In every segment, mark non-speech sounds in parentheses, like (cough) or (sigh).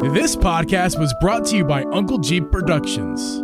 This podcast was brought to you by Uncle Geeb Productions.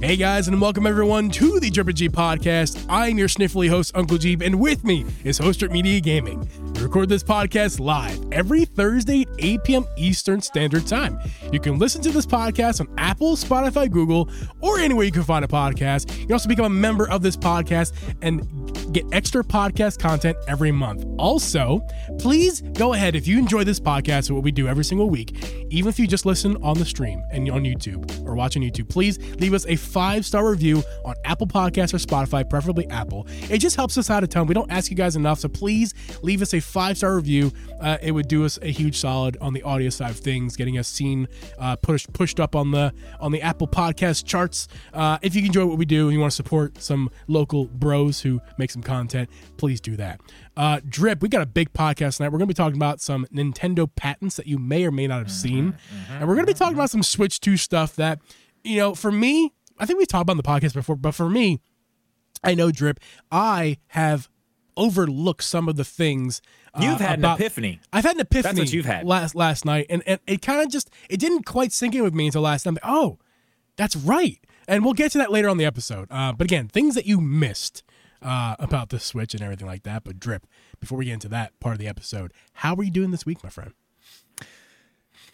Hey guys, and welcome everyone to the Drip and Geeb podcast. I'm your sniffly host, Uncle Jeep, and with me is Hoster Media Gaming. We record this podcast live every Thursday at 8 p.m. Eastern Standard Time. You can listen to this podcast on Apple, Spotify, Google, or anywhere you can find a podcast. You can also become a member of this podcast and get extra podcast content every month. Also, please go ahead if you enjoy this podcast, what we do every single week, even if you just listen on the stream and on YouTube or watch on YouTube, please leave us a five star review on Apple Podcasts or Spotify, preferably Apple. It just helps us out a ton. We don't ask you guys enough, so please leave us a five star review. Uh, it would do us a huge solid on the audio side of things, getting us seen, uh, pushed pushed up on the on the Apple Podcast charts. Uh, if you enjoy what we do and you want to support some local bros who make some content, please do that. Uh, Drip, we got a big podcast tonight. We're going to be talking about some Nintendo patents that you may or may not have seen, and we're going to be talking about some Switch 2 stuff that, you know, for me, I think we talked about the podcast before, but for me, I know Drip, I have overlooked some of the things. uh, You've had about- an epiphany. I've had an epiphany. That's what you've had. last last night, and, and it kind of just it didn't quite sink in with me until last night. Oh, that's right, and we'll get to that later on the episode. Uh, but again, things that you missed uh, about the Switch and everything like that. But drip, before we get into that part of the episode, how are you doing this week, my friend?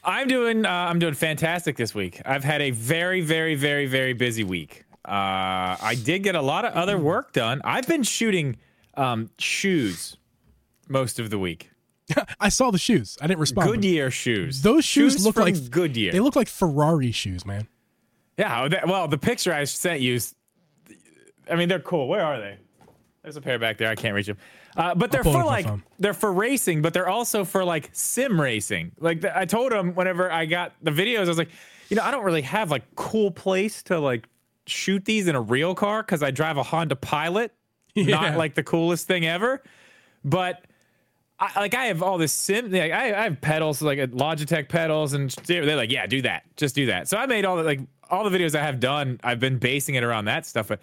I'm doing uh, I'm doing fantastic this week. I've had a very very very very busy week. Uh, I did get a lot of other work done. I've been shooting um, shoes most of the week. (laughs) I saw the shoes. I didn't respond. Goodyear shoes. Those shoes, look from like Goodyear. They look like Ferrari shoes, man. yeah. Well, the picture I sent you. I mean, they're cool. Where are they? There's a pair back there. I can't reach them. Uh, but they're for up on my like they're for racing, but they're also for like sim racing. Like the, I told him whenever I got the videos, I was like, you know, I don't really have like cool place to like shoot these in a real car because I drive a Honda Pilot, (laughs) Yeah. not like the coolest thing ever. But I, like I have all this sim, like I, I have pedals, like uh, Logitech pedals, and they're like, yeah, do that, just do that. So I made all the like all the videos I have done. I've been basing it around that stuff, but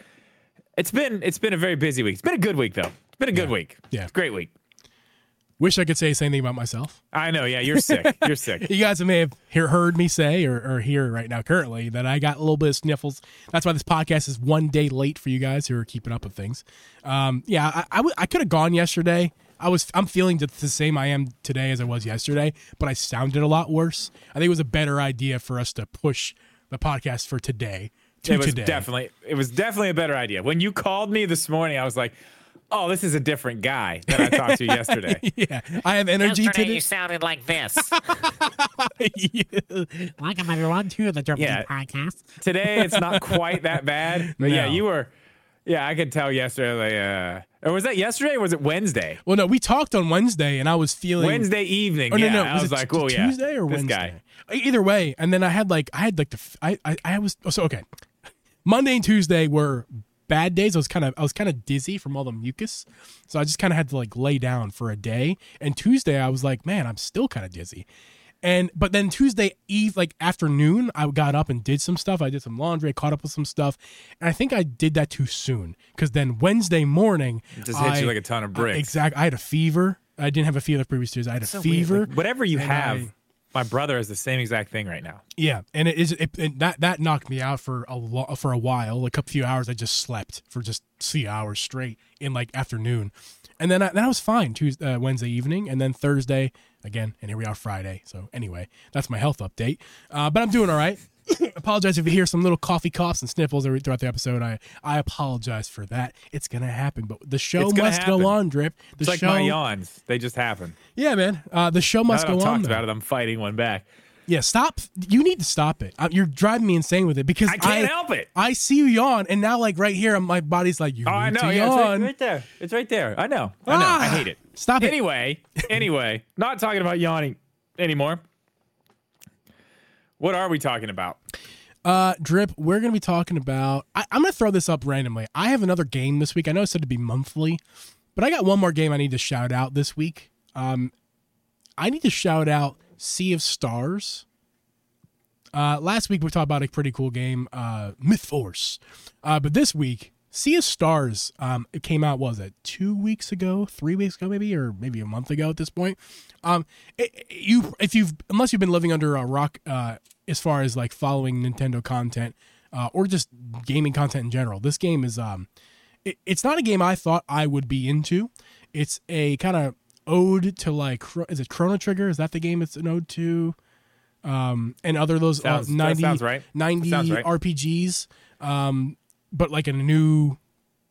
it's been it's been a very busy week. It's been a good week though. It's been a good week. Yeah. It's a great week. Wish I could say the same thing about myself. I know. Yeah, you're sick. You're sick. (laughs) You guys may have hear, heard me say or, or hear right now currently that I got a little bit of sniffles. That's why this podcast is one day late for you guys who are keeping up with things. Um, yeah, I, I, w- I could have gone yesterday. I was I'm feeling the same I am today as I was yesterday, but I sounded a lot worse. I think it was a better idea for us to push the podcast for today to It was today. definitely it was definitely a better idea. When you called me this morning, I was like, "Oh, this is a different guy than I talked to (laughs) yesterday." yeah, I have energy Yesterday today. you sounded like this. (laughs) Welcome everyone to the German Yeah. podcast. Today it's not quite that bad, but yeah, you were. Yeah, I could tell yesterday. Like, uh, or was that yesterday or was it Wednesday? well, no, we talked on Wednesday, and I was feeling Wednesday evening. Oh yeah, no, no, I was, was it like, t- "Oh yeah, Tuesday or this Wednesday?" guy." Either way, and then I had like I had like the f- I I, I was oh, so okay. Monday and Tuesday were bad days. I was kind of I was kind of dizzy from all the mucus, so I just kind of had to like lay down for a day. And Tuesday I was like, man, I'm still kind of dizzy. And but then Tuesday eve, like afternoon, I got up and did some stuff. I did some laundry, I caught up with some stuff, and I think I did that too soon because then Wednesday morning, It just hits I- you like a ton of bricks. Exactly, I had a fever. I didn't have a fever the previous Tuesday. I had a So fever. Like, whatever you have, I- my brother has the same exact thing right now. Yeah, and it is it, it, that that knocked me out for a lo- for a while, like a few hours. I just slept for just three hours straight in like afternoon, and then I, then I was fine Tuesday, uh, Wednesday evening, and then Thursday again, and here we are Friday. So anyway, that's my health update. Uh, but I'm doing all right. Apologize if you hear some little coffee coughs and sniffles throughout the episode. I I apologize for that. It's gonna happen, but the show must happen. go on. Drip. The It's like show, my yawns; they just happen. yeah, man. Uh, the show must that I've go on. talked though. about it, I'm fighting one back. Yeah, stop. You need to stop it. Uh, You're driving me insane with it because I can't help it. I see you yawn, and now like right here, my body's like you Oh, need I know. to Yeah, it's right, right there. It's right there. I know. I know. I Ah, hate it. Stop it. Anyway, anyway, not talking about yawning anymore. What are we talking about? Uh, Drip, we're gonna be talking about. I, I'm gonna throw this up randomly. I have another game this week. I know it said to be monthly, but I got one more game I need to shout out this week. Um, I need to shout out Sea of Stars. Uh, last week we talked about a pretty cool game, uh, Myth Force. Uh, but this week Sea of Stars, um, it came out. Was it two weeks ago, three weeks ago, maybe, or maybe a month ago at this point? Um, it, you if you've unless you've been living under a rock, uh, as far as like following Nintendo content, uh, or just gaming content in general, this game is um, it, it's not a game I thought I would be into. It's a kind of ode to like, is it Chrono Trigger? Is that the game it's an ode to? Um, and other those Sounds- uh, 90, sounds right. 90 Sounds right. RPGs, um, but like in a new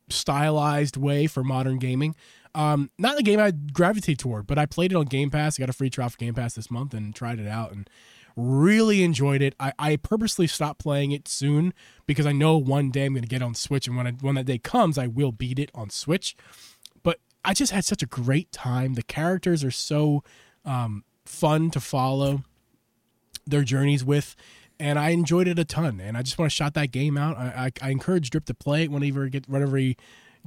stylized way for modern gaming. Um, not the game I gravitate toward, but I played it on Game Pass. I got a free trial for Game Pass this month and tried it out and really enjoyed it. I, I purposely stopped playing it soon because I know one day I'm going to get on Switch, and when I, when that day comes, I will beat it on Switch. But I just had such a great time. The characters are so um, fun to follow their journeys with, and I enjoyed it a ton. And I just want to shout that game out. I, I, I encourage Drip to play it whenever he get whenever he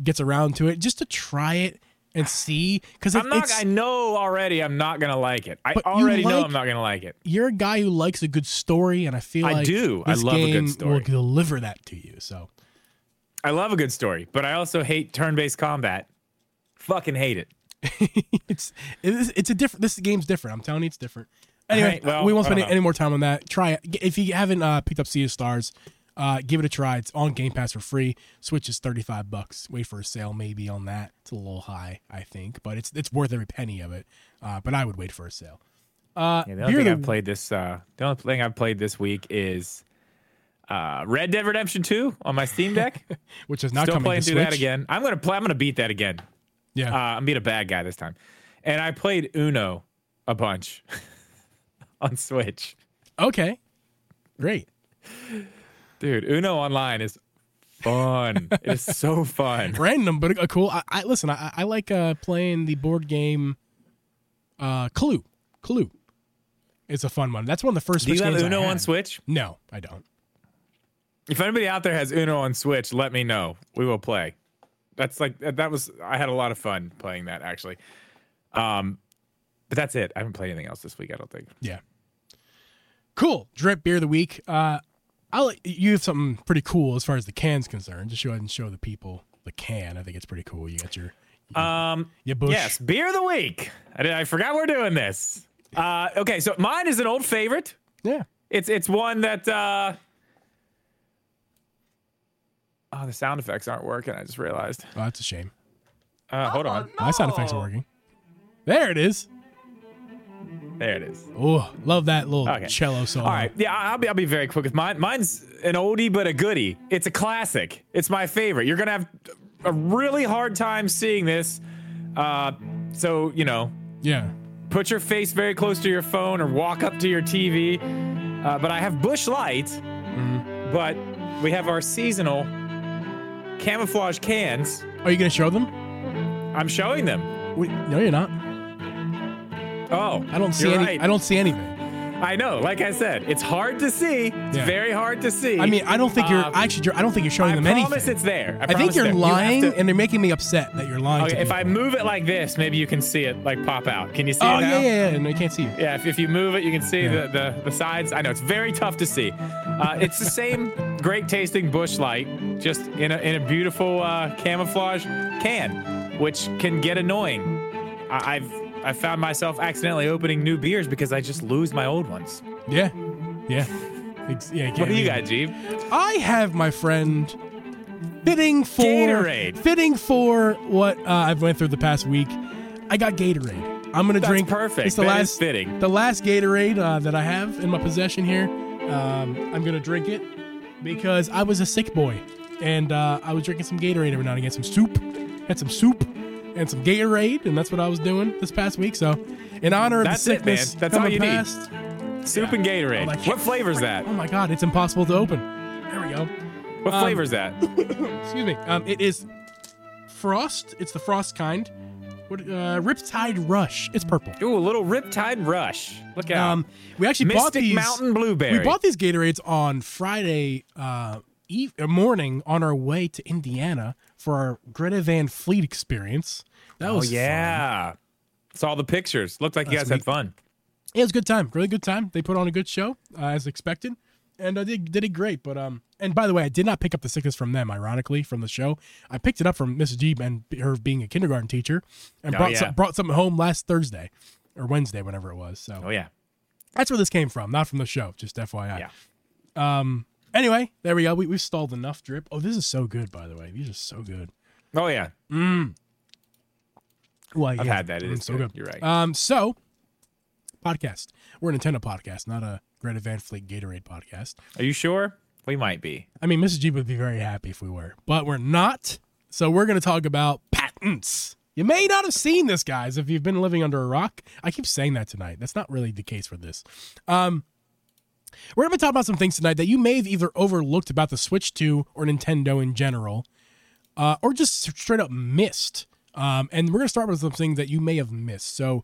gets around to it, just to try it and see. Because I'm not. I know already. I'm not gonna like it. I already know I'm not gonna like it. you're a guy who likes a good story, and I feel I like do. I love a good story. will deliver that to you. So I love a good story, but I also hate turn-based combat. Fucking hate it. (laughs) it's it's it's a different. This game's different. I'm telling you, it's different. Anyway, Alright, (laughs) well, we won't spend any more time on that. Try it if you haven't uh, picked up Sea of Stars. Uh, give it a try. It's on Game Pass for free. Switch is thirty five bucks. Wait for a sale maybe on that. It's a little high, I think, but it's it's worth every penny of it. Uh, but I would wait for a sale. Uh, Yeah, the only thing of I've played this. Uh, the only thing I've played this week is uh, Red Dead Redemption 2 on my Steam Deck. (laughs) which is not Still coming playing to through that again. I'm gonna play. I'm gonna beat that again. Yeah, Uh, I'm being a bad guy this time. And I played Uno a bunch (laughs) (laughs) on Switch. okay, great. Dude, Uno online is fun. it's so fun. (laughs) random but a, cool. I, I listen. I, I like uh, playing the board game. Uh, Clue, Clue. It's a fun one. That's one of the first. Do you have games Uno on. Switch? No, I don't. If anybody out there has Uno on Switch, let me know. We will play. That's like that was I had a lot of fun playing that actually. Um but that's it. I haven't played anything else this week, I don't think. Yeah. Cool. Drip beer of the week. Uh, I'll you have something pretty cool as far as the can's concerned. Just go ahead and show the people the can. I think it's pretty cool. You got your Um your Busch. Yes, beer of the week. I, did, I forgot we're doing this. Uh, okay, so mine is an old favorite. Yeah. It's it's one that. Uh, oh, the sound effects aren't working. I just realized. Oh, that's a shame. Uh, hold on. My sound effects are working. There it is. There it is. Oh, love that little Okay. cello song. All right. Yeah, I'll be I'll be very quick with mine. Mine's an oldie but a goodie. It's a classic. It's my favorite. You're gonna have a really hard time seeing this. Uh, so you know, Yeah. put your face very close to your phone or walk up to your TV. Uh, but I have Busch Light, but we have our seasonal camouflage cans. Are you gonna show them? I'm showing them. Wait, no, you're not. Oh, I don't see any. right. I don't see anything. I know. Like I said, it's hard to see. It's Yeah. very hard to see. I mean, I don't think you're Um, actually. I don't think you're showing I them promise anything. it's there. I, I think you're. You lying, to- and they're making me upset that you're lying. Okay, if I move it like this, maybe you can see it like pop out. Can you see Oh it now? yeah, yeah, yeah. No, I can't see you. Yeah, if, if you move it, you can see Yeah. the, the, the sides. I know it's very tough to see. Uh, it's the (laughs) same great tasting Busch light, just in a, in a beautiful uh, camouflage can, which can get annoying. I, I've I found myself accidentally opening new beers because I just lose my old ones. Yeah, yeah, yeah. What do you got, Geeb? I have my friend fitting for Gatorade. Fitting for what uh, I've went through the past week. I got Gatorade. I'm gonna That's drink. perfect. It's the That last fitting. The last Gatorade uh, that I have in my possession here. Um, I'm gonna drink it because I was a sick boy and uh, I was drinking some Gatorade every now and again. Some soup. Had some soup and some Gatorade, and that's what I was doing this past week. So, in honor of That's the it, man. sickness That's all you need. past, Soup and Gatorade. like- what flavor's that? Oh my God, it's impossible to open. There we go. What um, flavor's that? (coughs) Excuse me. Um, it is frost. It's the frost kind. What? Uh, Riptide Rush. It's purple. Ooh, a little Riptide Rush. Look out. Um, we actually bought Mystic these. Mountain Blueberry. We bought these Gatorades on Friday uh, eve, morning on our way to Indiana for our Greta Van Fleet experience. That Oh was fun. yeah. Saw the pictures. Looked like you Last guys had fun. Yeah, it was a good time. Really good time. They put on a good show uh, as expected, and uh, they did it great. But um, and by the way, I did not pick up the sickness from them. Ironically, from the show, I picked it up from Mrs. Geeb and her being a kindergarten teacher, and Oh, brought yeah. some, brought something home last Thursday or Wednesday, whenever it was. So Oh yeah. that's where this came from, not from the show. Just FYI. Yeah. Um. Anyway, there we go. We we've stalled enough drip. Oh, this is so good. By the way, these are so good. Oh yeah. Well, I've yeah, had that. It mm, so good. good. You're right. Um. So, podcast. We're a Nintendo podcast, not a Greta Van Fleet Gatorade podcast. Are you sure? We might be. I mean, Mrs. G would be very happy if we were, but we're not. So we're going to talk about patents. You may not have seen this, guys, if you've been living under a rock. I keep saying that tonight. That's not really the case for this. Um, we're going to talk about some things tonight that you may have either overlooked about the Switch 2 or Nintendo in general, uh, or just straight up missed. Um, and we're going to start with some things that you may have missed. So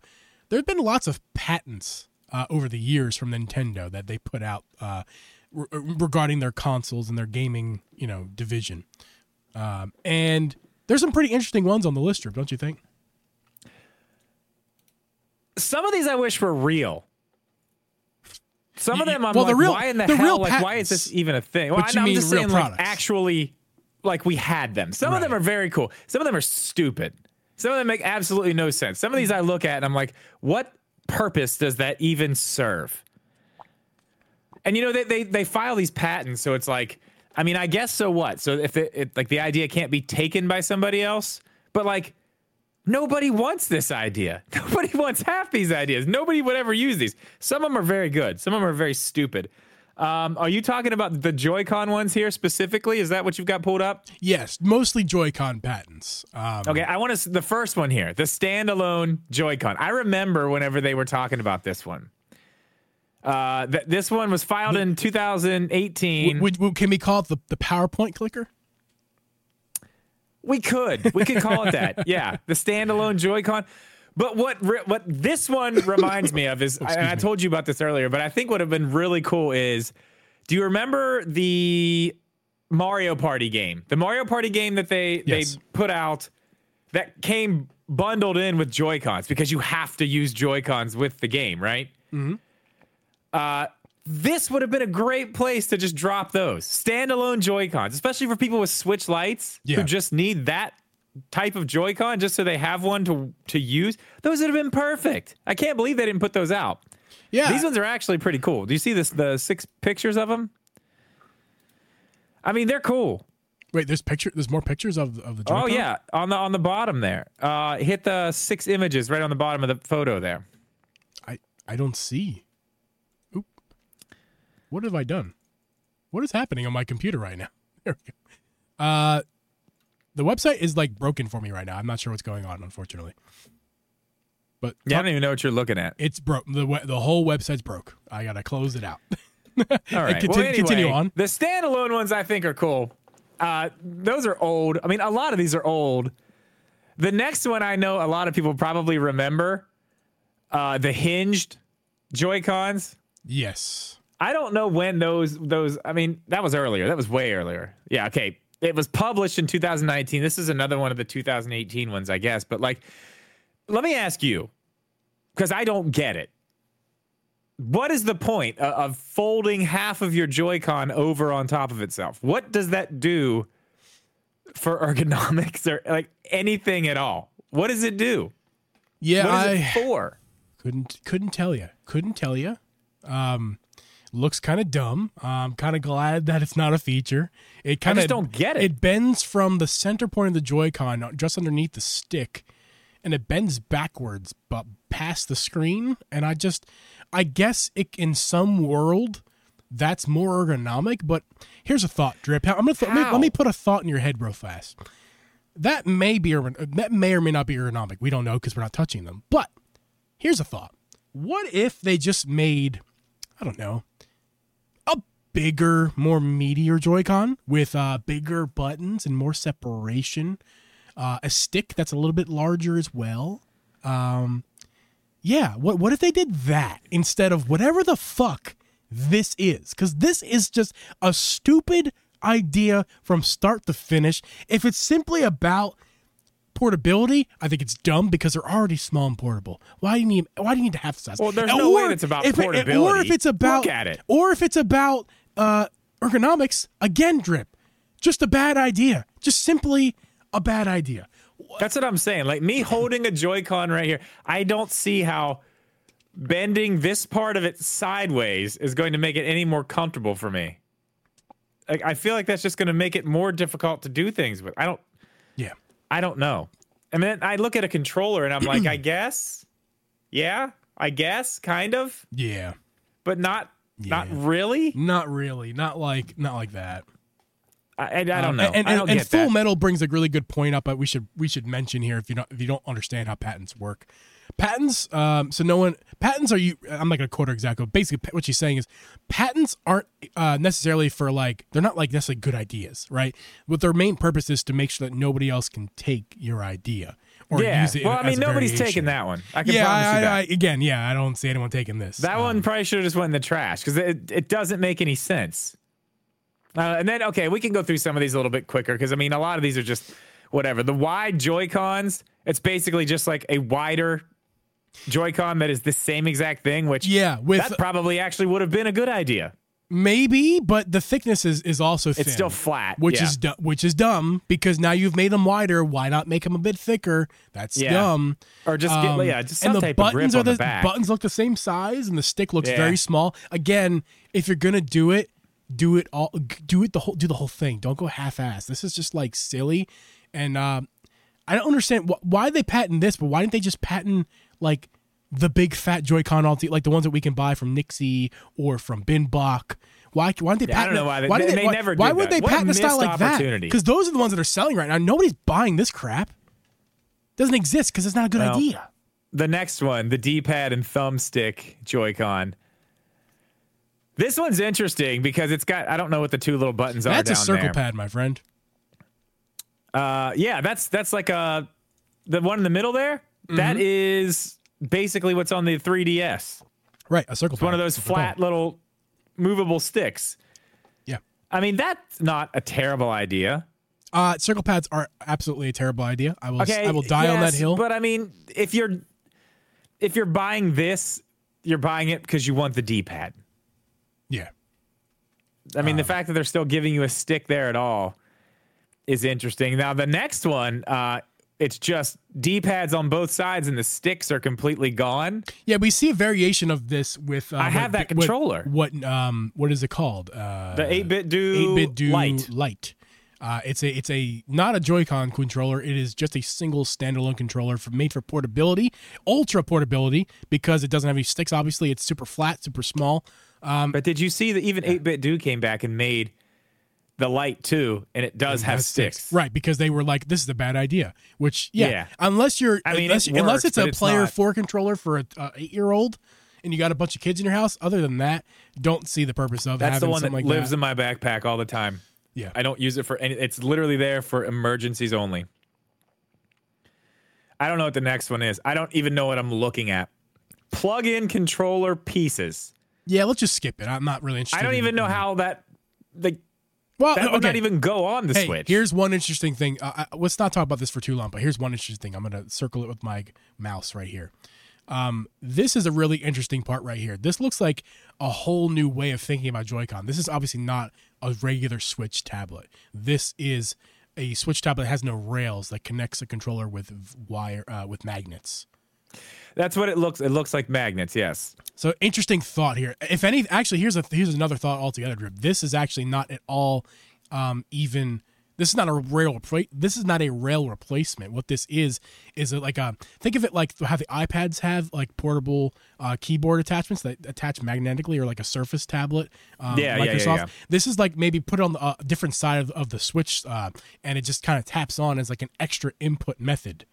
there have been lots of patents uh, over the years from Nintendo that they put out uh, re- regarding their consoles and their gaming, you know, division. Um, and there's some pretty interesting ones on the list, don't you think? Some of these I wish were real. Some of them I'm well, the like, real- why in the, the hell? real like, why is this even a thing? Well, I, you am mean just real saying, like, products. actually, like we had them. Some of them are very cool. Some of them are stupid. Some of them make absolutely no sense. Some of these I look at and I'm like, what purpose does that even serve? And you know, they they, they file these patents, so it's like, I mean, I guess so what? So if it, it like the idea can't be taken by somebody else, but like nobody wants this idea. (laughs) Nobody wants half these ideas. Nobody would ever use these. Some of them are very good. Some of them are very stupid. Um, are you talking about the Joy-Con ones here specifically? Is that what you've got pulled up? Yes, mostly Joy-Con patents. Um, Okay, I want to the first one here, the standalone Joy-Con. I remember whenever they were talking about this one. Uh, th- this one was filed in 2018. would- would- can we call it the, the PowerPoint clicker? We could. We could call it that. (laughs) Yeah, the standalone Joy-Con. But what re- what this one reminds me of is, (laughs) and I told you about this earlier, but I think what would have been really cool is, do you remember the Mario Party game? The Mario Party game that they Yes. they put out that came bundled in with Joy-Cons because you have to use Joy-Cons with the game, right? Mm-hmm. Uh, this would have been a great place to just drop those standalone Joy-Cons, especially for people with Switch lights Yeah. who just need that type of Joy-Con just so they have one to to use. Those would have been perfect. I can't believe they didn't put those out. Yeah. These ones are actually pretty cool. Do you see this? The six pictures of them. I mean, they're cool. Wait, there's picture. There's more pictures of of the. Joy-Con? Oh yeah, on the on the bottom there. Uh, hit the six images right on the bottom of the photo there. I I don't see. What have I done? What is happening on my computer right now? (laughs) There we go. Uh, the website is like broken for me right now. I'm not sure what's going on, unfortunately. But Yeah, I don't even know what you're looking at. it's broke. The the whole website's broke. I gotta close it out. (laughs) All right. conti- well, anyway, continue on. The standalone ones I think are cool. Uh, those are old. I mean, a lot of these are old. The next one I know a lot of people probably remember uh, the hinged Joy Cons. Yes. I don't know when those those. I mean, that was earlier. That was way earlier. Yeah. Okay. It was published in 2019. This is another one of the 2018 ones, I guess. But like, let me ask you, because I don't get it. What is the point of, of folding half of your Joy-Con over on top of itself? What does that do for ergonomics or like anything at all? What does it do? Yeah, What is I it for? couldn't couldn't tell you. Couldn't tell you. Um, looks kind of dumb. I'm kind of glad that it's not a feature. It kind of don't get it. It bends from the center point of the Joy-Con uh, just underneath the stick, and it bends backwards, but past the screen. And I just, I guess it in some world. That's more ergonomic, but here's a thought, Drip. I'm gonna th- let, me, let me put a thought in your head real fast. That may be ergon- uh, that may or may not be ergonomic. We don't know because we're not touching them. But here's a thought: What if they just made, I don't know, a bigger, more meatier Joy-Con with uh, bigger buttons and more separation, uh, a stick that's a little bit larger as well. Um, yeah, what what if they did that instead of whatever the fuck this is? Because this is just a stupid idea from start to finish. If it's simply about portability, I think it's dumb because they're already small and portable. Why do you need? Why do you need to have the size? Well, there's no way it's about if it- or portability. if it's about, Look at it. or if it's about uh, ergonomics again drip. Just a bad idea. Just simply a bad idea. That's what I'm saying. Like me (laughs) holding a Joy-Con right here, I don't see how bending this part of it sideways is going to make it any more comfortable for me. Like I feel like that's just going to make it more difficult to do things with. I don't Yeah. I don't know. And then I look at a controller and I'm like, (clears throat) I guess, yeah, I guess, kind of, Yeah. but not, not really. Not really. Not like not like that. I, I, I don't Um, know. And, and, I don't and get Full that. Metal brings a really good point up But we should we should mention here if you don't if you don't understand how patents work. Patents, um, so no one patents are you. I'm not gonna quote her exactly. But basically, what she's saying is patents aren't uh, necessarily for like they're not like necessarily good ideas, right? But their main purpose is to make sure that nobody else can take your idea or yeah. use it. well, I mean, nobody's variation. taking that one. I can Yeah, promise I, you that. I, again, yeah, I don't see anyone taking this. That Um, one probably should have just went in the trash because it, it doesn't make any sense. Uh, and then, okay, we can go through some of these a little bit quicker because I mean, a lot of these are just whatever. The wide Joy Cons, it's basically just like a wider Joy-Con that is the same exact thing, which Yeah, with that probably actually would have been a good idea. Maybe, but the thickness is, is also thin. It's still flat, which yeah. is du- which is dumb because now you've made them wider. Why not make them a bit thicker? That's Yeah. dumb. Or just Um, get yeah, just some and the buttons are the, the buttons look the same size, and the stick looks Yeah. very small. Again, if you're gonna do it, do it all. Do it the whole. Do the whole thing. Don't go half-ass. This is just like silly, and um, I don't understand wh- why they patent this, but why didn't they just patent like the big fat Joy-Con all like the ones that we can buy from NYXI or from BINBOK? Why? Why didn't they Yeah, I patent? don't know why they- why they- they why, never Why would they What patent a style like that? Because those are the ones that are selling right now. Nobody's buying this crap. Doesn't exist because it's not a good Well, idea. the next one, the D-pad and thumbstick Joy-Con. This one's interesting because it's got I don't know what the two little buttons are That's a circle there. pad, my friend. Uh, yeah, that's that's like a the one in the middle there. Mm-hmm. that is basically what's on the 3DS. Right, a circle. It's one of those flat little movable sticks. Yeah. I mean, that's not a terrible idea. Uh, circle pads are absolutely a terrible idea. I will. Okay, I will die on that hill. But I mean, if you're if you're buying this, you're buying it because you want the D-pad. yeah. I Um, mean, the fact that they're still giving you a stick there at all is interesting. Now, the next one, uh, it's just D pads on both sides, and the sticks are completely gone. Yeah, we see a variation of this with. Uh, I have what- that controller. What, um what is it called? Uh, The eight bit do eight bit do light. light. Uh, it's a it's a not a Joy-Con controller. It is just a single standalone controller for made for portability, ultra portability because it doesn't have any sticks. Obviously, it's super flat, super small. But did you see that even 8BitDo came back and made the light too, and it does have has sticks. right? Because they were like, "This is a bad idea." Which, yeah, Yeah. unless you're, I mean, unless, it unless it's a it's player not- four controller for a, a eight year old, and you got a bunch of kids in your house. Other than that, don't see the purpose of it. That's the one that like lives that. in my backpack all the time. yeah, I don't use it for any. It's literally there for emergencies only. I don't know what the next one is. I don't even know what I'm looking at. Plug-in controller pieces. yeah. Let's just skip it. I'm not really interested. I don't in- even know how that like Well, that would okay. not even go on the Hey, Switch. here's one interesting thing. Uh, I, let's not talk about this for too long, but here's one interesting thing. I'm going to circle it with my mouse right here. Um, this is a really interesting part right here. This looks like a whole new way of thinking about Joy-Con. This is obviously not a regular Switch tablet. This is a Switch tablet that has no rails that connects the controller with wire uh, with magnets. That's what it looks. It looks like magnets. Yes. So interesting thought here. If any, actually, here's a here's another thought altogether. Drip. This is actually not at all um, even. This is not a rail. This is not a rail replacement. What this is is a, like a think of it like how the iPads have like portable uh, keyboard attachments that attach magnetically, or like a Surface tablet. Um, Yeah, yeah, yeah, Microsoft. yeah. This is like maybe put on the uh, different side of, of the Switch, uh, and it just kind of taps on as like an extra input method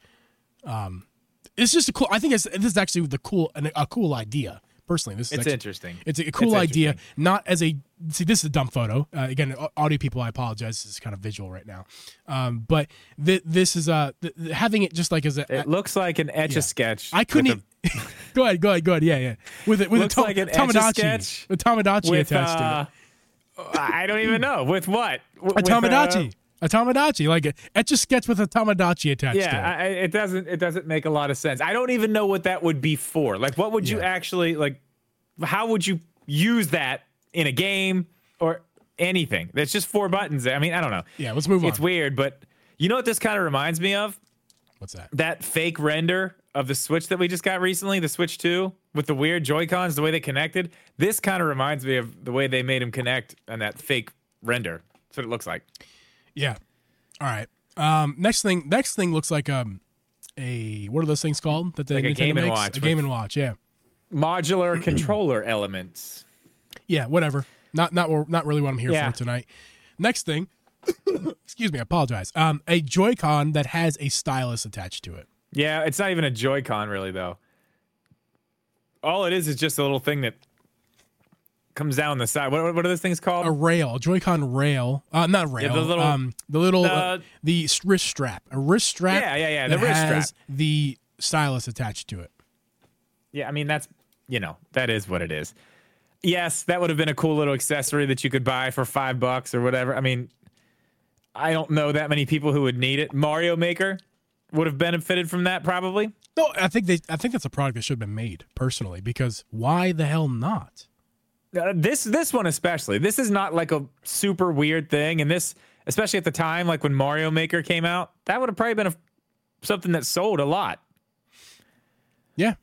it's just a cool. I think it's, this is actually the cool an, a cool idea. Personally, this is It's actually- interesting. It's a cool It's idea, not as a see. This is a dumb photo. Uh, again, au- audio people, I apologize. This is kind of visual right now, um, but th- this is a th- th- having it just like as a. It looks like an etch a sketch. I couldn't. (laughs) go ahead, go ahead, go ahead. Yeah, yeah. With it, with Looks a to- like an Tamagotchi, Etch-a-Sketch Tamagotchi with attached to uh, it. I don't even (laughs) know with what A With, uh, a Tamagotchi, like etch a sketch with a Tamagotchi attached to it. yeah, I, it doesn't. It doesn't make a lot of sense. I don't even know what that would be for. Like, what would you actually like? How would you use that in a game? Or anything. That's just four buttons. I mean, I don't know. Yeah, let's move on. It's weird, but you know what this kind of reminds me of? What's that? That fake render of the Switch that we just got recently, the Switch 2, with the weird Joy Cons, the way they connected. This kind of reminds me of the way they made them connect on that fake render. That's what it looks like. Yeah. All right. Um, next thing. Next thing looks like um, a what are those things called that the Like a Nintendo Game and? Watch A Game and Watch. Yeah. Modular controller elements. Yeah. Whatever. Not not not really what I'm here Yeah. for tonight. Next thing. (coughs) excuse me. I apologize. Um, a Joy-Con that has a stylus attached to it. Yeah, it's not even a Joy-Con really though. All it is is just a little thing that comes down the side. What, what are those things called? A rail, a Joy-Con rail. Uh, not rail. the little- um, the little uh, the- the wrist strap. A wrist strap. Yeah, yeah, yeah, the wrist strap. The stylus attached to it. Yeah, I mean that's you know that is what it is. Yes, that would have been a cool little accessory that you could buy for five bucks or whatever. I mean, I don't know that many people who would need it. Mario Maker would have benefited from that probably. No, I think they. I think that's a product that should have been made personally. Because why the hell not? Uh, this this one especially. This is not like a super weird thing, and this especially at the time, like when Mario Maker came out, that would have probably been a, something that sold a lot. Yeah.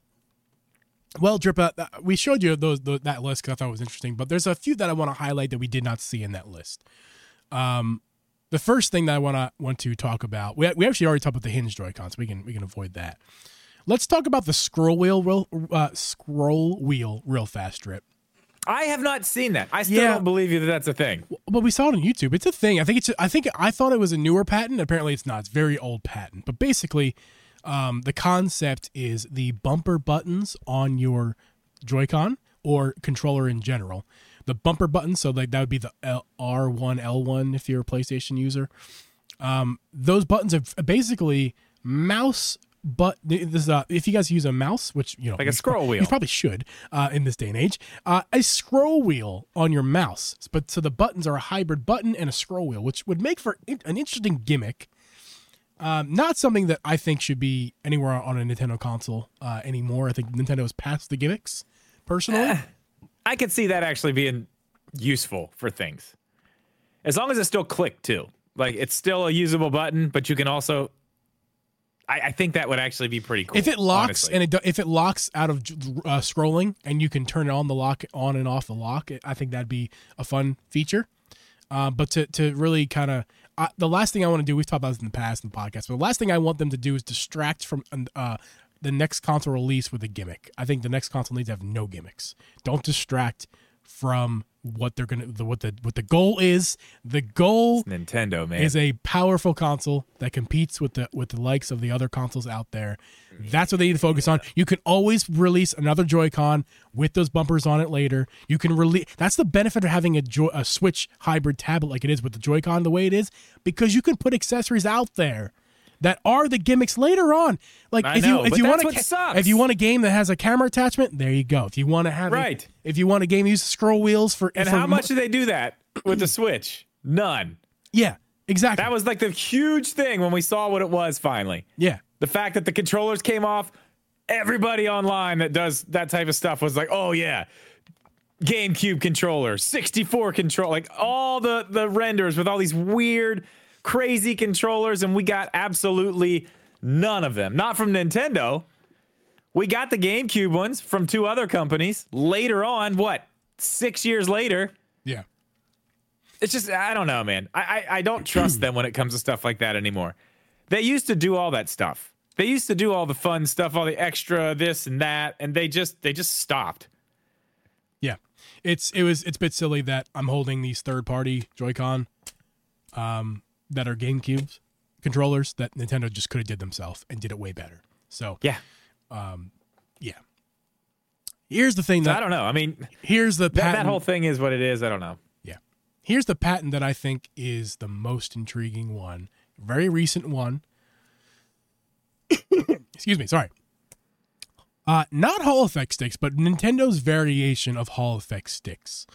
Well, Drip, uh, we showed you those, tho- that list because I thought it was interesting, but there's a few that I want to highlight that we did not see in that list. Um, the first thing that I want to want to talk about, we, we actually already talked about the hinge Joy-Con, so we can we can avoid that. Let's talk about the scroll wheel, real, uh, scroll wheel, real fast, Drip. I have not seen that. I still Yeah. don't believe you that that's a thing. But we saw it on YouTube. It's a thing. I think it's. I think I thought it was a newer patent. Apparently, it's not. It's a very old patent. But basically, um, the concept is the bumper buttons on your Joy-Con or controller in general. The bumper buttons, so like that would be the L- R1, L1 if you're a PlayStation user. Um, those buttons are basically mouse. But this is, uh, if you guys use a mouse, which you know, Like a scroll prob- wheel. you probably should uh, in this day and age, uh, a scroll wheel on your mouse. But so the buttons are a hybrid button and a scroll wheel, which would make for in- an interesting gimmick. Um, not something that I think should be anywhere on a Nintendo console uh, anymore. I think Nintendo has passed the gimmicks, personally. I could see that actually being useful for things. As long as it's still click too. Like it's still a usable button, but you can also I, I think that would actually be pretty cool. if it locks honestly. and it if it locks out of uh, scrolling and you can turn on the lock on and off the lock, I think that'd be a fun feature. Uh, but to to really kind of uh, the last thing I want to do, we've talked about this in the past in the podcast, but the last thing I want them to do is distract from uh, the next console release with a gimmick. I think the next console needs to have no gimmicks. Don't distract from what they're gonna the, what the what the goal is. The goal Nintendo, man. is a powerful console that competes with the with the likes of the other consoles out there. That's what they need to focus on. You can always release another Joy-Con with those bumpers on it later. You can release. That's the benefit of having a, Joy- a Switch hybrid tablet like it is with the Joy-Con the way it is, because you can put accessories out there that are the gimmicks later on. Like I if know, you if you want a if you want a game that has a camera attachment, there you go. If you want to have a- Right. if you want a game use scroll wheels for and for how mo- much do they do that with the Switch? None. yeah exactly That was like the huge thing when we saw what it was finally. yeah The fact that the controllers came off, everybody online that does that type of stuff was like, "Oh yeah, GameCube controller, 64 control, like all the the renders with all these weird, crazy controllers, and we got absolutely none of them. Not from Nintendo. We got the GameCube ones from two other companies later on. What? Six years later. yeah. It's just I don't know, man. I, I I don't trust them when it comes to stuff like that anymore. They used to do all that stuff. They used to do all the fun stuff, all the extra this and that, and they just they just stopped. Yeah, it's it was it's a bit silly that I'm holding these third party Joy-Con, um, that are GameCubes controllers that Nintendo just could have did themselves and did it way better. So Yeah. um, yeah, here's the thing So that I don't know. I mean, here's the that, patent. that whole thing is what it is. I don't know. yeah, here's the patent that I think is the most intriguing one. Very recent one. (coughs) Excuse me. Sorry. Uh, not Hall effect sticks, but Nintendo's variation of Hall effect sticks.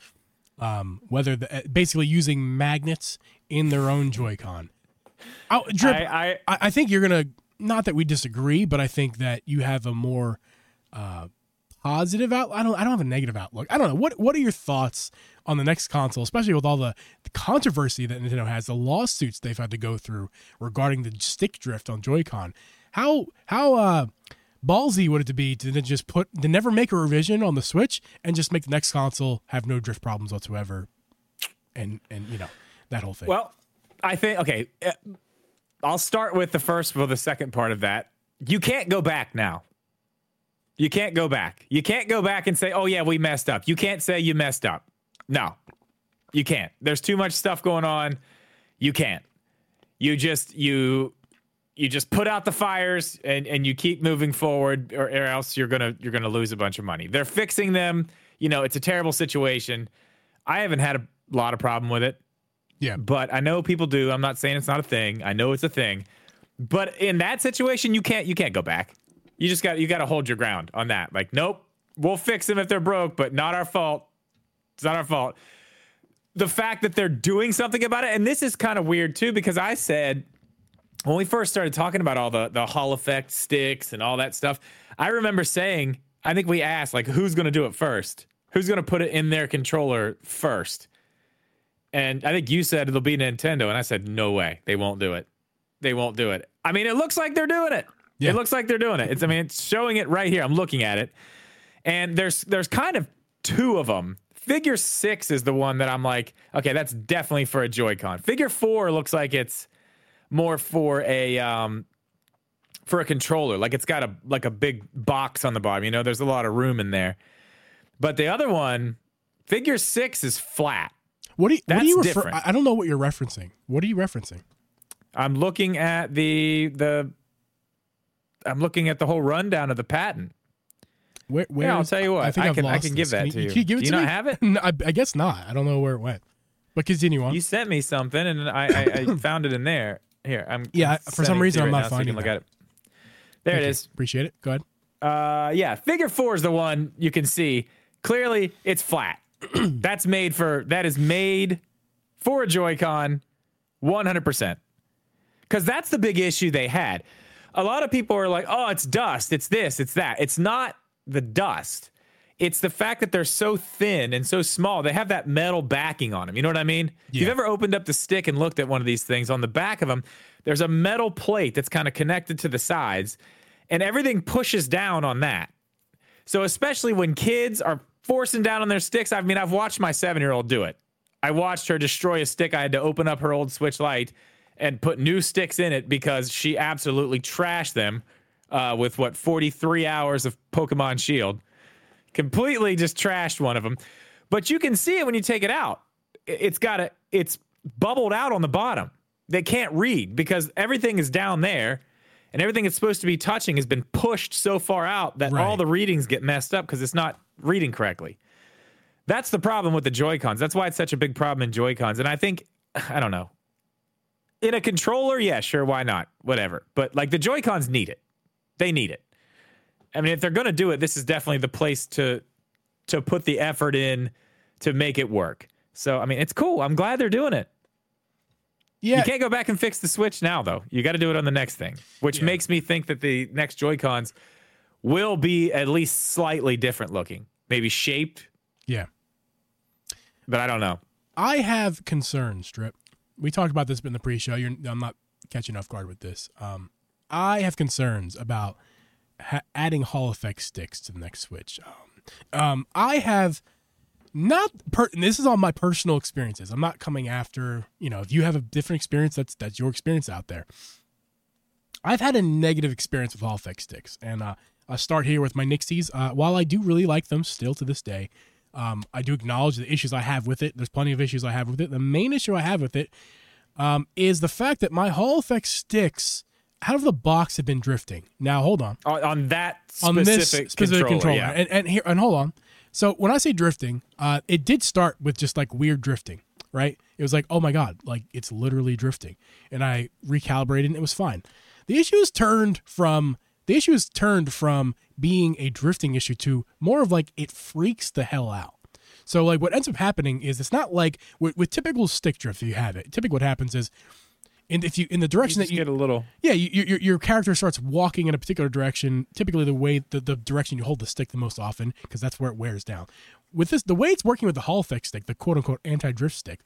Um, whether the, uh, basically using magnets in their own Joy-Con. Oh, Drip, I, I I, I think you're gonna not that we disagree, but I think that you have a more uh, positive out. I don't. I don't have a negative outlook. I don't know. What What are your thoughts on the next console, especially with all the, the controversy that Nintendo has, the lawsuits they've had to go through regarding the stick drift on Joy-Con? How how uh, ballsy would it be to then just put to never make a revision on the Switch and just make the next console have no drift problems whatsoever, and and you know that whole thing. Well, I think okay. uh, I'll start with the first, well, the second part of that. You can't go back now. You can't go back. You can't go back and say, "Oh yeah, we messed up." You can't say you messed up. No, you can't. There's too much stuff going on. You can't. You just you you just put out the fires and and you keep moving forward, or, or else you're gonna you're gonna lose a bunch of money. They're fixing them. You know, it's a terrible situation. I haven't had a lot of problem with it yeah, but I know people do. I'm not saying it's not a thing. I know it's a thing. But in that situation, you can't you can't go back. You just got you got to hold your ground on that. Like, nope, we'll fix them if they're broke, but not our fault. It's not our fault. The fact that they're doing something about it, and this is kind of weird too, because I said when we first started talking about all the the Hall effect sticks and all that stuff, I remember saying, I think we asked like, who's going to do it first? Who's going to put it in their controller first? And I think you said it'll be Nintendo, and I said no way, they won't do it. They won't do it. I mean, it looks like they're doing it. Yeah. It looks like they're doing it. It's I mean, it's showing it right here. I'm looking at it, and there's there's kind of two of them. Figure six is the one that I'm like, okay, that's definitely for a Joy-Con. Figure four looks like it's more for a um for a controller. Like it's got a like a big box on the bottom. You know, there's a lot of room in there. But the other one, figure six is flat. What do you, what That's do you refer? different. I I don't know what you're referencing. What are you referencing? I'm looking at the the I'm looking at the whole rundown of the patent. Where, where Yeah, I'll tell you what. think I I've can- I can give this. that Can to you. Can you give it Do you to not me? have it? No, I, I guess not. I don't know where it went. But continue on. You sent me something, and I, I, I (coughs) found it in there. Here, I'm. Yeah, I'm for some sending it to reason I'm right not now so you finding can look that. at it. There Thank it you. is. Appreciate it. Go ahead. Uh, yeah, figure four is the one you can see clearly. It's flat. (clears throat) That's made for. That is made for a Joy-Con, 100. percent Because that's the big issue they had. A lot of people are like, "Oh, it's dust. It's this. It's that." It's not the dust. It's the fact that they're so thin and so small. They have that metal backing on them. You know what I mean? If you've ever opened up the stick and looked at one of these things on the back of them, there's a metal plate that's kind of connected to the sides, and everything pushes down on that. So especially when kids are forcing down on their sticks, I mean, I've watched my seven year old do it. I watched her destroy a stick. I had to open up her old Switch Lite and put new sticks in it because she absolutely trashed them uh, with what 43 hours of Pokemon Shield. Completely just trashed one of them. But you can see it when you take it out. It's got a it's bubbled out on the bottom. They can't read because everything is down there and everything it's supposed to be touching has been pushed so far out that all the readings get messed up because it's not reading correctly. That's the problem with the Joy-Cons. That's why it's such a big problem in Joy-Cons. And I think (sighs) I don't know. In a controller, yeah, sure, why not? Whatever. But like the Joy-Cons need it. They need it. I mean, if they're going to do it, this is definitely the place to to put the effort in to make it work. So, I mean, it's cool. I'm glad they're doing it. Yeah. You can't go back and fix the Switch now, though. You got to do it on the next thing, which Yeah. makes me think that the next Joy Cons will be at least slightly different looking, maybe shaped, yeah. but I don't know. I have concerns, Drip. We talked about this in the pre-show. I'm not catching off guard with this. Um, I have concerns about ha- adding Hall effect sticks to the next Switch. Um, um, I have not. Per- this is all my personal experiences. I'm not coming after. You know, if you have a different experience, that's that's your experience out there. I've had a negative experience with Hall effect sticks, and uh, I'll start here with my NYXIs. Uh, while I do really like them still to this day, um, I do acknowledge the issues I have with it. There's plenty of issues I have with it. The main issue I have with it um, is the fact that my Hall effect sticks out of the box have been drifting. Now, hold on On, on that on specific, this specific controller, controller. yeah. And, and here and hold on. So when I say drifting, uh, it did start with just like weird drifting, right? It was like, oh my god, like it's literally drifting, and I recalibrated and it was fine. The issue is turned from the issue is turned from being a drifting issue to more of like it freaks the hell out. So like what ends up happening is it's not like with, with typical stick drift if you have it. Typically what happens is And if you in the direction Just that you get a little. yeah, you, your your character starts walking in a particular direction. Typically, the way the, the direction you hold the stick the most often, because that's where it wears down. With this, the way it's working with the Hall effect stick, the quote unquote anti drift stick,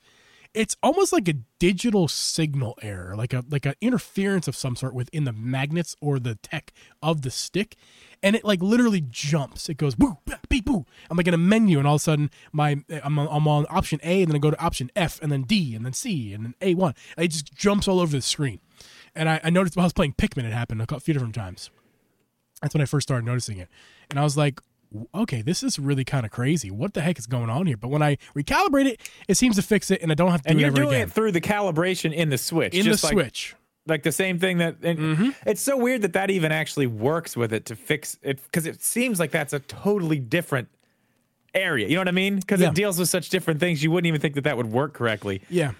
it's almost like a digital signal error, like a like an interference of some sort within the magnets or the tech of the stick, and it like literally jumps. It goes boo, beep, boo. I'm like in a menu, and all of a sudden my I'm on, I'm on option A, and then I go to option F, and then D, and then C, and then A one. It just jumps all over the screen. And I, I noticed while I was playing Pikmin, it happened a few different times. That's when I first started noticing it. And I was like, okay, this is really kind of crazy. What the heck is going on here? But when I recalibrate it, it seems to fix it, and I don't have to And do it you're doing again. it through the calibration in the switch. in the like, Switch. Like the same thing that. Mm-hmm. It's so weird that that even actually works with it to fix it because it seems like that's a totally different area. You know what I mean? Because Yeah. it deals with such different things. You wouldn't even think that that would work correctly. Yeah.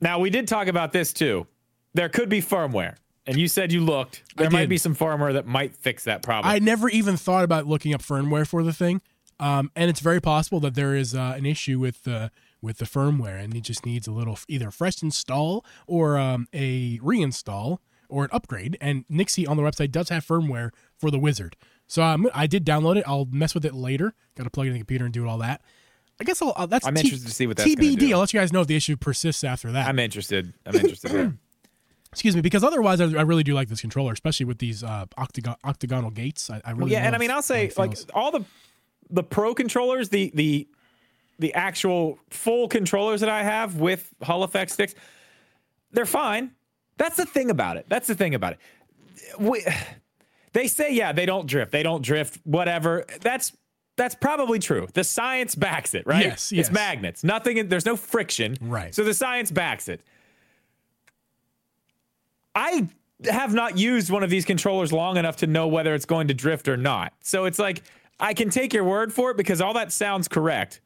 Now, we did talk about this too. There could be firmware. And you said you looked. There might be some firmware that might fix that problem. I never even thought about looking up firmware for the thing. Um, and it's very possible that there is uh, an issue with the with the firmware, and it just needs a little either fresh install or um, a reinstall or an upgrade. And NYXI on the website does have firmware for the Wizard, so um, I did download it. I'll mess with it later. Got to plug it in the computer and do all that. I guess I'll, uh, that's I'm T- interested to see what that's TBD. do. I'll let you guys know if the issue persists after that. I'm interested. I'm interested. (clears throat) Excuse me, because otherwise I, I really do like this controller, especially with these uh, octagon, octagonal gates. I, I really yeah, and I mean, I'll say like all the the pro controllers, the the the actual full controllers that I have with Hall effect sticks, they're fine. That's the thing about it. That's the thing about it. We, they say yeah, they don't drift. They don't drift. Whatever. That's that's probably true. The science backs it, right? Yes, yes. It's magnets. Nothing. There's no friction. Right. So the science backs it. I have not used one of these controllers long enough to know whether it's going to drift or not. So it's like I can take your word for it because all that sounds correct.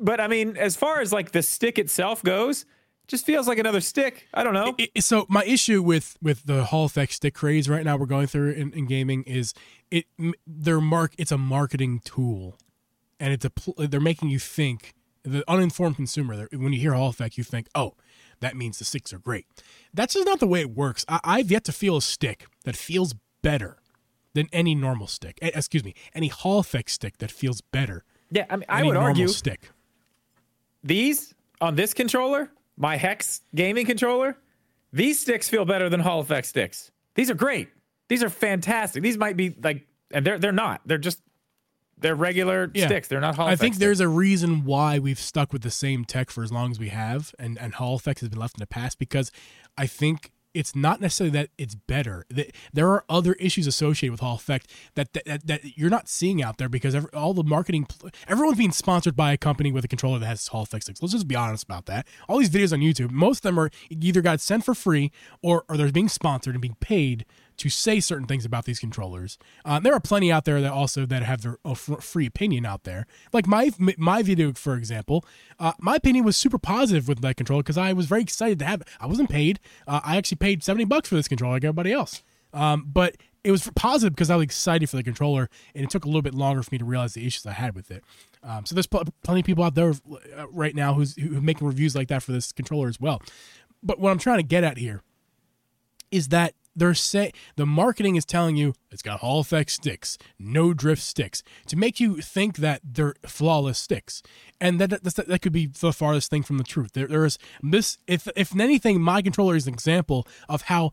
But I mean, as far as like the stick itself goes, just feels like another stick. I don't know. I- I- so my issue with with the Hall effect stick craze right now we're going through in, in gaming is it their mark it's a marketing tool, and it's a they're making you think the uninformed consumer when you hear Hall effect you think oh that means the sticks are great. That's just not the way it works. I, I've yet to feel a stick that feels better than any normal stick. Eh, excuse me, any Hall effect stick that feels better. yeah, I mean, I would argue stick. these on this controller, my Hex gaming controller, these sticks feel better than Hall Effect sticks. These are great. These are fantastic. These might be like, and they're they're not. They're just they're regular Yeah. sticks. They're not Hall Effect. I think sticks. there's a reason why we've stuck with the same tech for as long as we have, and and Hall effect has been left in the past because I think it's not necessarily that it's better. There are other issues associated with Hall effect that that, that, that you're not seeing out there because every, all the marketing, everyone's being sponsored by a company with a controller that has Hall effect sticks. Let's just be honest about that. All these videos on YouTube, most of them are either got sent for free or or they're being sponsored and being paid to say certain things about these controllers. Uh, there are plenty out there that also that have their fr- free opinion out there. Like my my video, for example, uh, my opinion was super positive with that controller because I was very excited to have. I wasn't paid. Uh, I actually paid seventy bucks for this controller, like everybody else. Um, but it was positive because I was excited for the controller, and it took a little bit longer for me to realize the issues I had with it. Um, so there's pl- plenty of people out there uh, right now who's who making reviews like that for this controller as well. But what I'm trying to get at here is that they're say the marketing is telling you it's got Hall effect sticks, no drift sticks, to make you think that they're flawless sticks, and that that, that could be the farthest thing from the truth. There, there is this. If if anything, my controller is an example of how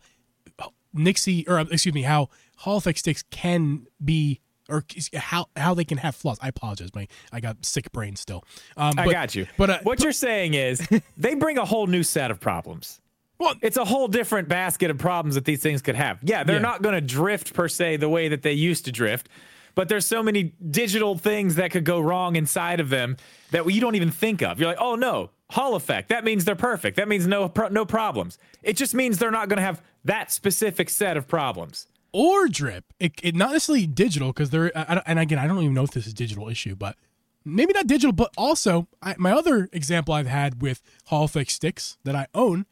NYXI or excuse me, how Hall effect sticks can be. Or how how they can have flaws. I apologize, my I got sick brain still. Um, I got you. But uh, what you're saying is they bring a whole new set of problems. Well, It's a whole different basket of problems that these things could have. Yeah, they're Yeah. not going to drift per se the way that they used to drift, but there's so many digital things that could go wrong inside of them that you don't even think of. You're like, oh no, Hall effect. That means they're perfect. That means no pro- no problems. It just means they're not going to have that specific set of problems. or drip. It, it not necessarily digital because they're I, I- and again I don't even know if this is a digital issue, but maybe not digital. But also I, my other example I've had with Hall effect sticks that I own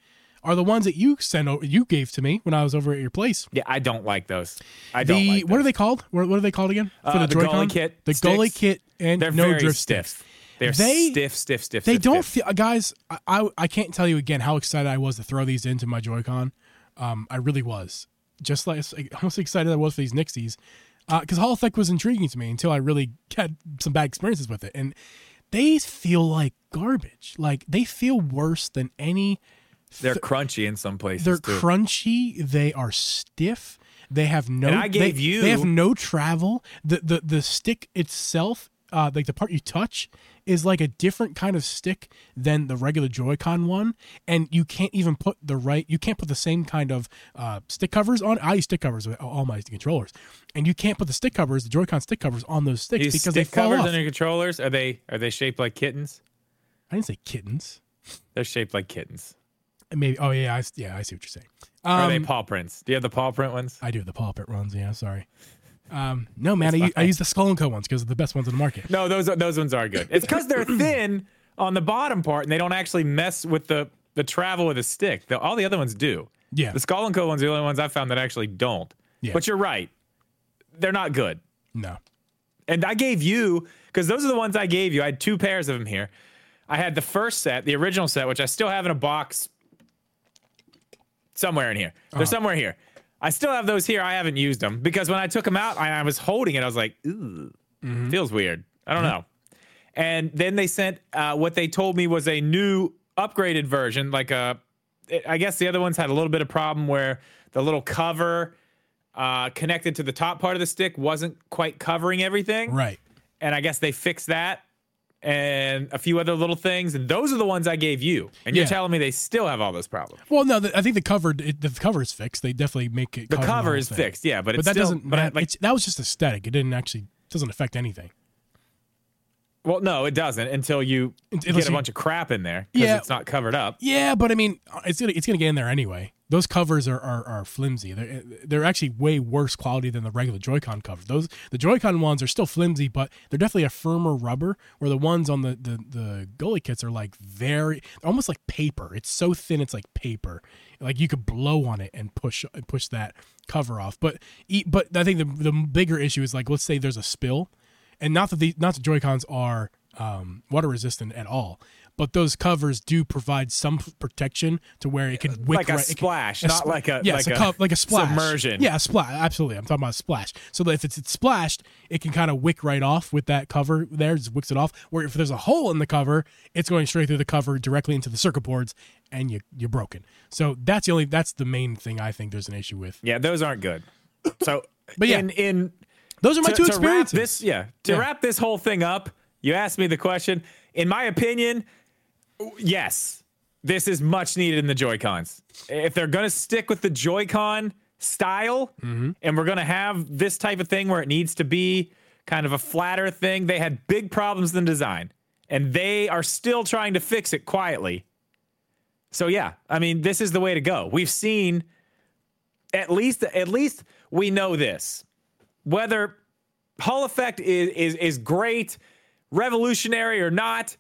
are the ones that you sent o- you gave to me when I was over at your place. Yeah, I don't like those. I don't The like what are they called? What, what are they called again? Uh, the Joy-Con? Kit The sticks. GuliKit and They're no very drift stiff. sticks. They're They- stiff, stiff, stiff. They stiff, don't stiff. feel, guys. I, I I can't tell you again how excited I was to throw these into my Joy-Con. Um, I really was. Just like how excited I was for these NYXIs, because Hall Effect was intriguing to me until I really had some bad experiences with it, and they feel like garbage. Like they feel worse than any. They're crunchy in some places. They're too. crunchy. They are stiff. They have no. And I gave they, you- They have no travel. The the the stick itself, uh, like the part you touch, is like a different kind of stick than the regular Joy-Con one, and you can't even put the right. You can't put the same kind of uh, stick covers on. I use stick covers with all my controllers, and you can't put the stick covers, the Joy-Con stick covers, on those sticks These because they stick fall covers off. on your controllers are they are they shaped like kittens? I didn't say kittens. They're shaped like kittens. Maybe. Oh yeah, I, yeah. I see what you're saying. Or are they Um, paw prints? Do you have the paw print ones? I do have the paw print ones. Yeah, sorry. Um, no, man, I use the Skull and Co ones because they're the best ones in the market. No, those those ones are good. It's because they're (clears throat) thin on the bottom part and they don't actually mess with the the travel with the stick. The, all the other ones do. Yeah. The Skull and Co ones are the only ones I found that actually don't. Yeah. But you're right. They're not good. No. And I gave you because those are the ones I gave you. I had two pairs of them here. I had the first set, the original set, which I still have in a box somewhere in here. They're somewhere here. I still have those here. I haven't used them because when I took them out, I, I was holding it. I was like, Ooh, feels weird. I don't know. And then they sent uh, what they told me was a new upgraded version. Like a, I guess the other ones had a little bit of problem where the little cover uh, connected to the top part of the stick wasn't quite covering everything Right. and I guess they fixed that and a few other little things. And those are the ones I gave you. And you're Yeah. telling me they still have all those problems. Well, no, the, I think the cover it, the cover is fixed. They definitely make it. The cover is thing. fixed, yeah, but, but it's that still, doesn't. But I, like, it's, that was just aesthetic. It didn't actually doesn't affect anything. well, no, it doesn't until you Until get a you- bunch of crap in there because Yeah. it's not covered up. Yeah, but I mean, it's gonna it's gonna get in there anyway. Those covers are are, are flimsy. They're they're actually way worse quality than the regular Joy-Con covers. Those the Joy-Con ones are still flimsy, but they're definitely a firmer rubber. Where the ones on the the the GuliKits are like very almost like paper. It's so thin, it's like paper. Like you could blow on it and push push that cover off. But but I think the the bigger issue is like let's say there's a spill, and not that the not that Joy Cons are um, water resistant at all, but those covers do provide some protection to where it can uh, wick Like a right- it can- splash, not like a- yes, like a cov- like a splash submersion. Yeah, a splash. Absolutely, I'm talking about a splash. So if it's, it's splashed, it can kind of wick right off with that cover there, just wicks it off. Where if there's a hole in the cover, it's going straight through the cover directly into the circuit boards, and you you're broken. So that's the only that's the main thing I think there's an issue with. Yeah, those aren't good. So, (coughs) But yeah, in, in Those are my to, two experiences. this, yeah, to Yeah. wrap this whole thing up, you asked me the question. In my opinion, yes, this is much needed in the Joy Cons. If they're going to stick with the Joy Con style, Mm-hmm. and we're going to have this type of thing where it needs to be kind of a flatter thing, they had big problems in design, and they are still trying to fix it quietly. So yeah, I mean, this is the way to go. We've seen at least at least we know this. Whether Hall effect is is is great, revolutionary or not,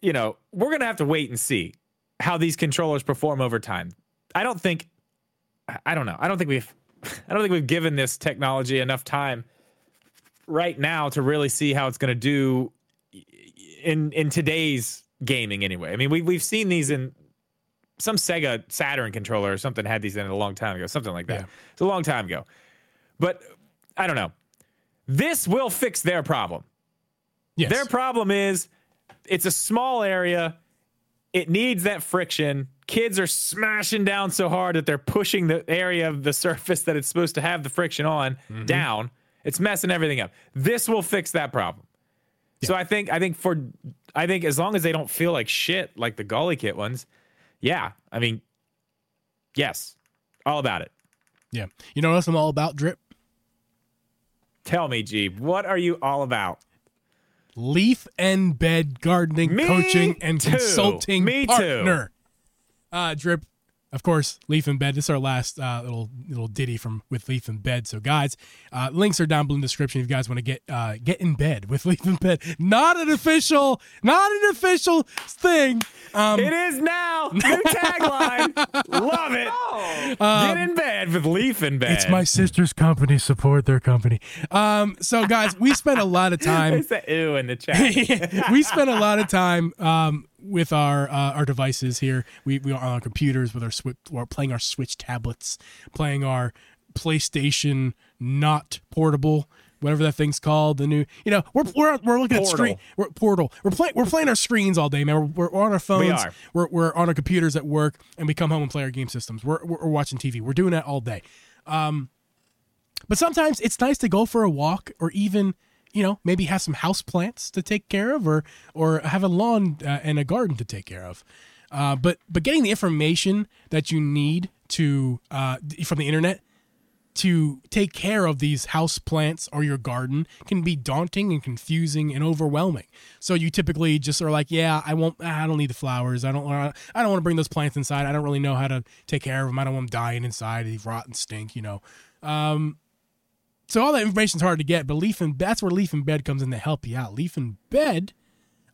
you know, we're gonna have to wait and see how these controllers perform over time. I don't think I don't know. I don't think we've (laughs) I don't think we've given this technology enough time right now to really see how it's gonna do in in today's gaming anyway. I mean, we we've seen these in some Sega Saturn controller or something had these in a long time ago, something like that. Yeah. It's a long time ago. But I don't know. This will fix their problem. yes. Their problem is it's a small area. It needs that friction. Kids are smashing down so hard that they're pushing the area of the (laughs) surface that it's supposed to have the friction on mm-hmm. down. It's messing everything up. This will fix that problem. So I think I think for I think as long as they don't feel like shit like the GuliKit ones, yeah. I mean, yes, all about it. yeah. You know what else I'm all about? Drip. Tell me, G, what are you all about? Leaf and bed gardening Me coaching and too. consulting Me too. partner. Uh, drip, of course, leaf and bed. This is our last uh, little little ditty from with leaf and bed. So, guys, uh, links are down below in the description if you guys want to get uh, get in bed (laughs) with leaf and bed. Not an official, not an official thing, it is now. (laughs) New tagline. Love it. (laughs) Get in bed with Leaf and bed. It's my sister's company. Support their company. Um, so guys, we spent a lot of time. It's ew in the chat. we spent a lot of time um, with our uh, our devices here. We we are on our computers with our switch, we're playing our Switch tablets, playing our PlayStation not portable, whatever that thing's called. The new, you know, we're we're, we're looking at Portal. screen we're, portal. We're playing we're playing our screens all day, man. We're, we're on our phones. We are. We're we're on our computers at work, and we come home and play our game systems. We're we're, we're watching TV. We're doing that all day. Um, but sometimes it's nice to go for a walk, or even you know maybe have some house plants to take care of, or or have a lawn uh, and a garden to take care of. Uh, but but getting the information that you need to uh, from the internet to take care of these house plants or your garden can be daunting and confusing and overwhelming. So you typically just are like, yeah, I won't. I don't need the flowers. I don't. I don't want to bring those plants inside. I don't really know how to take care of them. I don't want them dying inside. They rot and stink. You know. Um, so all that information is hard to get, but Leaf in that's where Leaf and Bed comes in to help you out. Leaf and Bed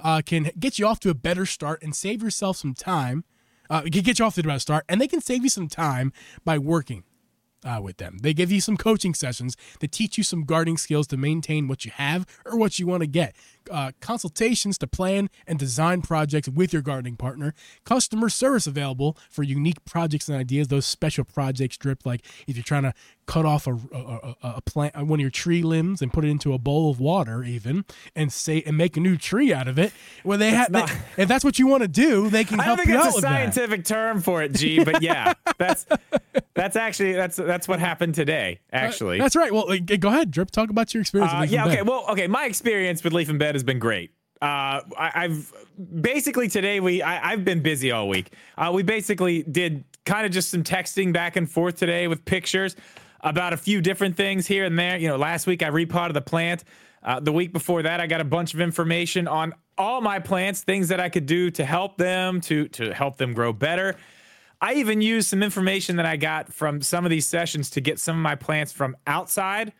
uh, can get you off to a better start and save yourself some time. Uh, it can get you off to a better start, and they can save you some time by working uh, with them. They give you some coaching sessions that teach you some gardening skills to maintain what you have or what you want to get. Uh, consultations to plan and design projects with your gardening partner. Customer service available for unique projects and ideas. Those special projects drip like if you're trying to cut off a, a, a, a plant, one of your tree limbs, and put it into a bowl of water, even, and say and make a new tree out of it. Well, they have. not- (laughs) if that's what you want to do, they can I help think you out it's a with that. scientific term for it, G. But yeah, (laughs) that's that's actually that's that's what happened today. Actually, That's right. Well, like, go ahead, Drip. Talk about your experience. Uh, with Leaf in yeah. Okay. Well. Okay. My experience with Leaf and Bed has been great. Uh, I, I've basically today we I, I've been busy all week. Uh, we basically did kind of just some texting back and forth today with pictures about a few different things here and there. You know, last week I repotted the plant. Uh, the week before that, I got a bunch of information on all my plants, things that I could do to help them to to help them grow better. I even used some information that I got from some of these sessions to get some of my plants from outside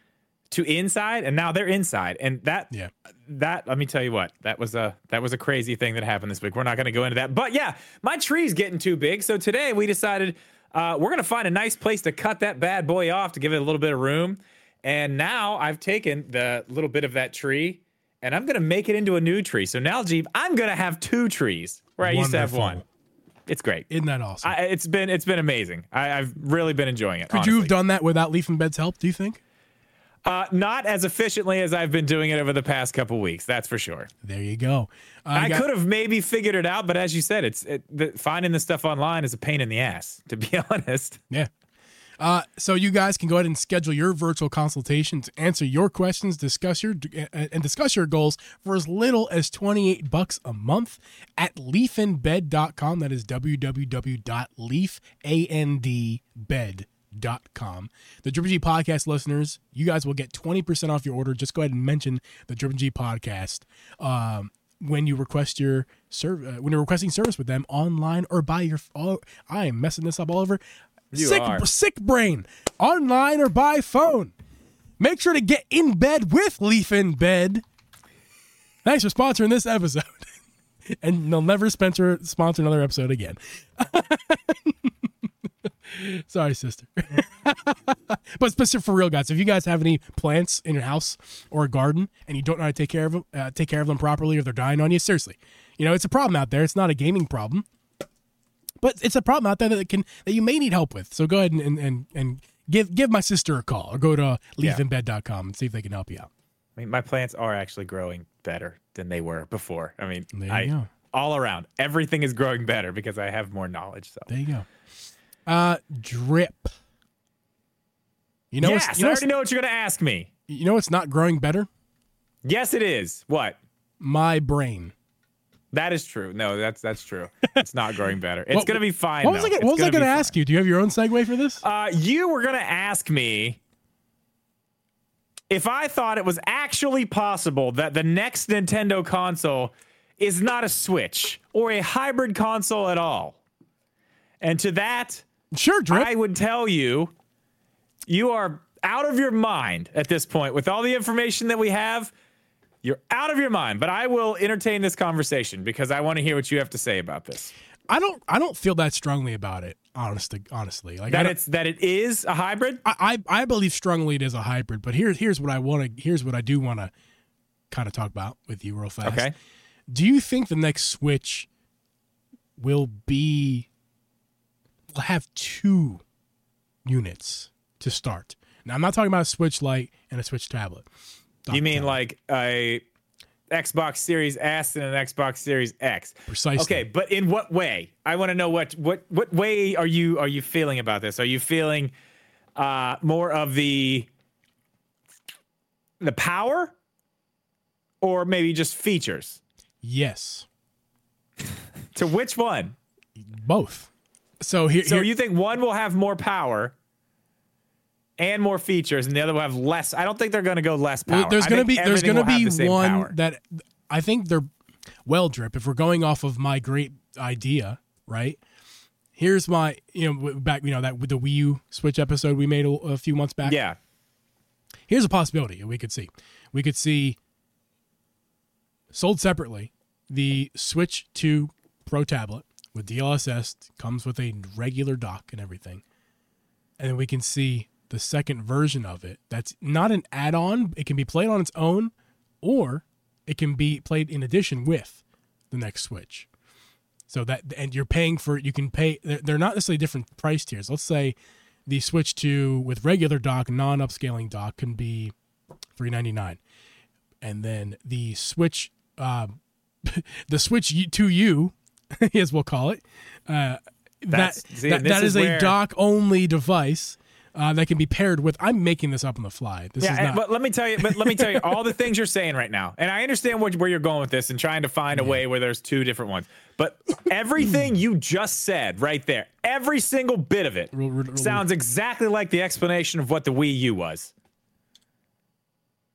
to inside, and now they're inside. And that, Yeah. that let me tell you what, that was a that was a crazy thing that happened this week. We're not going to go into that, but yeah, my tree's getting too big. So today we decided uh, we're going to find a nice place to cut that bad boy off to give it a little bit of room. And now I've taken the little bit of that tree. And I'm gonna make it into a new tree. So now, Geeb, I'm gonna have two trees where I used to have one. It's great. Isn't that awesome? I, it's been it's been amazing. I, I've really been enjoying it. Could you have done that without Leaf and Bed's help? Do you think? Uh, not as efficiently as I've been doing it over the past couple weeks. That's for sure. There you go. Uh, I got- could have maybe figured it out, but as you said, it's it, the, finding the stuff online is a pain in the ass. To be (laughs) honest. Yeah. Uh, so you guys can go ahead and schedule your virtual consultation to answer your questions, discuss your and discuss your goals for as little as 28 bucks a month at leafandbed.com. That is www.leafandbed.com. Dot com the Drip and Geeb podcast listeners, you guys will get 20% off your order. Just go ahead and mention the Drip and Geeb podcast. Um, when you request your serv- uh, when you're requesting service with them online or by your oh, I am messing this up all over. You sick are. sick brain online or by phone. Make sure to get in bed with Leaf and Bed. Thanks for sponsoring this episode. (laughs) and they'll never sponsor sponsor another episode again. (laughs) (laughs) Sorry, sister. (laughs) but specific for real, guys. If you guys have any plants in your house or a garden and you don't know how to take care of them, uh, take care of them properly, or they're dying on you, seriously, you know it's a problem out there. It's not a gaming problem, but it's a problem out there that can that you may need help with. So go ahead and and and, give give my sister a call or go to leafandbed.com and see if they can help you out. I mean, my plants are actually growing better than they were before. I mean, I, go. all around, everything is growing better because I have more knowledge. So, There you go. Uh, drip. You know, yes, you I already know what you're going to ask me. you know, it's not growing better. Yes, it is. What? My brain. That is true. No, that's that's true. (laughs) It's not growing better. It's to be fine. What was. I? gonna- What was I gonna going to ask you? Do you have your own segue for this? Uh, you were going to ask me if I thought it was actually possible that the next Nintendo console is not a Switch or a hybrid console at all. And to that, sure, drip. I would tell you, you are out of your mind at this point with all the information that we have. You're out of your mind, but I will entertain this conversation because I want to hear what you have to say about this. I don't I don't feel that strongly about it. Honestly, honestly, like That it's that it is a hybrid. I, I I believe strongly it is a hybrid, but here's here's what I want to here's what I do want to kind of talk about with you real fast. Okay. Do you think the next Switch will be will have two units to start? Now I'm not talking about a Switch Lite and a Switch tablet. You mean like a Xbox Series S and an Xbox Series X? Precisely. Okay, but in what way? I want to know what what what way are you are you feeling about this? Are you feeling uh, more of the the power, or maybe just features? Yes, (laughs) To which one? both. So here, So here- you think one will have more power and more features, and the other will have less? I don't think they're going to go less power. there's going to be there's going to be the one power. that I think they're well drip. If we're going off of my great idea, right? Here's my you know back you know that with the Wii U Switch episode we made a, a few months back. Yeah. Here's a possibility we could see. We could see sold separately the Switch 2 Pro tablet with DLSS comes with a regular dock and everything. And then we can see the second version of it that's not an add-on, it can be played on its own or it can be played in addition with the next Switch. So that and you're paying for you can pay they're not necessarily different price tiers. Let's say the Switch 2 with regular dock, non-upscaling dock can be 399. And then the Switch um (laughs) the Switch U- 2U (laughs) as we'll call it. Uh that see, that, that is is, a dock only device uh, that can be paired with I'm making this up on the fly. This Yeah, is not but let me tell you, but let me tell you all the things you're saying right now, and I understand what, where you're going with this and trying to find a way where there's two different ones. But everything you just said right there, every single bit of it, sounds exactly like the explanation of what the Wii U was.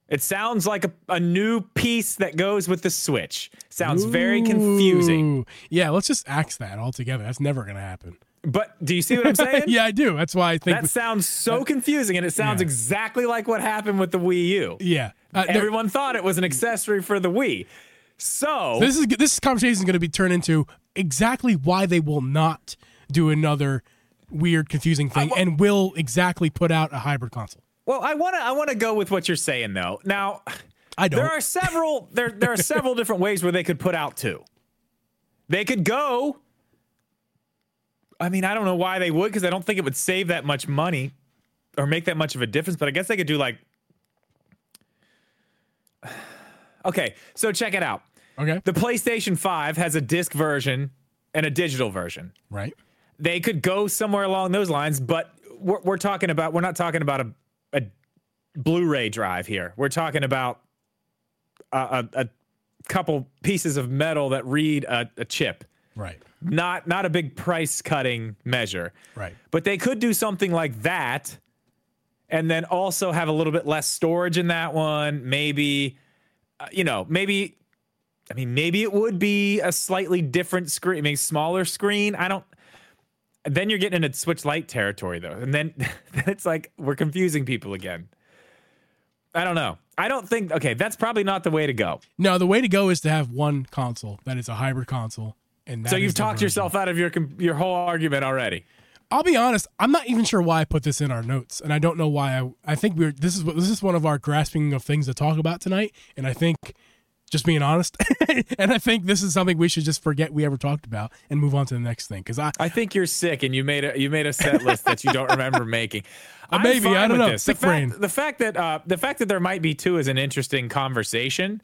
It sounds like a, a new piece that goes with the Switch. Sounds very confusing. Yeah, let's just axe that altogether. That's never going to happen. But do you see what I'm saying? (laughs) yeah, I do. That's why I think. That sounds so confusing, and it sounds Yeah. exactly like what happened with the Wii U. yeah, uh, Everyone thought it was an accessory for the Wii. So this is this conversation is going to be turned into exactly why they will not do another weird, confusing thing, wa- and will exactly put out a hybrid console. Well, I want to I want to go with what you're saying though. Now, I don't. there are several there there are several (laughs) different ways where they could put out two. They could go I mean, I don't know why they would cuz I don't think it would save that much money or make that much of a difference, but I guess they could do like (sighs) Okay, so check it out. okay, The PlayStation 5 has a disc version and a digital version. right. they could go somewhere along those lines, but we're, we're talking about we're not talking about a, a Blu-ray drive here. We're talking about a, a, a couple pieces of metal that read a, a chip. Right. Not not a big price cutting measure. Right. But they could do something like that and then also have a little bit less storage in that one. Maybe uh, you know, maybe I mean maybe it would be a slightly different screen, maybe smaller screen. I don't then you're getting into Switch Lite territory though. And then, (laughs) then it's like we're confusing people again. I don't know. I don't think okay, that's probably not the way to go. No, the way to go is to have one console that is a hybrid console, and that so you've talked yourself out of your your whole argument already. I'll be honest. I'm not even sure why I put this in our notes, and I don't know why. I I think we're this is what this is one of our grasping of things to talk about tonight, and I think just being honest, (laughs) and I think this is something we should just forget we ever talked about and move on to the next thing because I I think you're sick, and you made a you made a set list that you don't remember (laughs) making. Uh, maybe, I don't know. This. Sick the fact. The fact that uh, the fact that there might be two is an interesting conversation.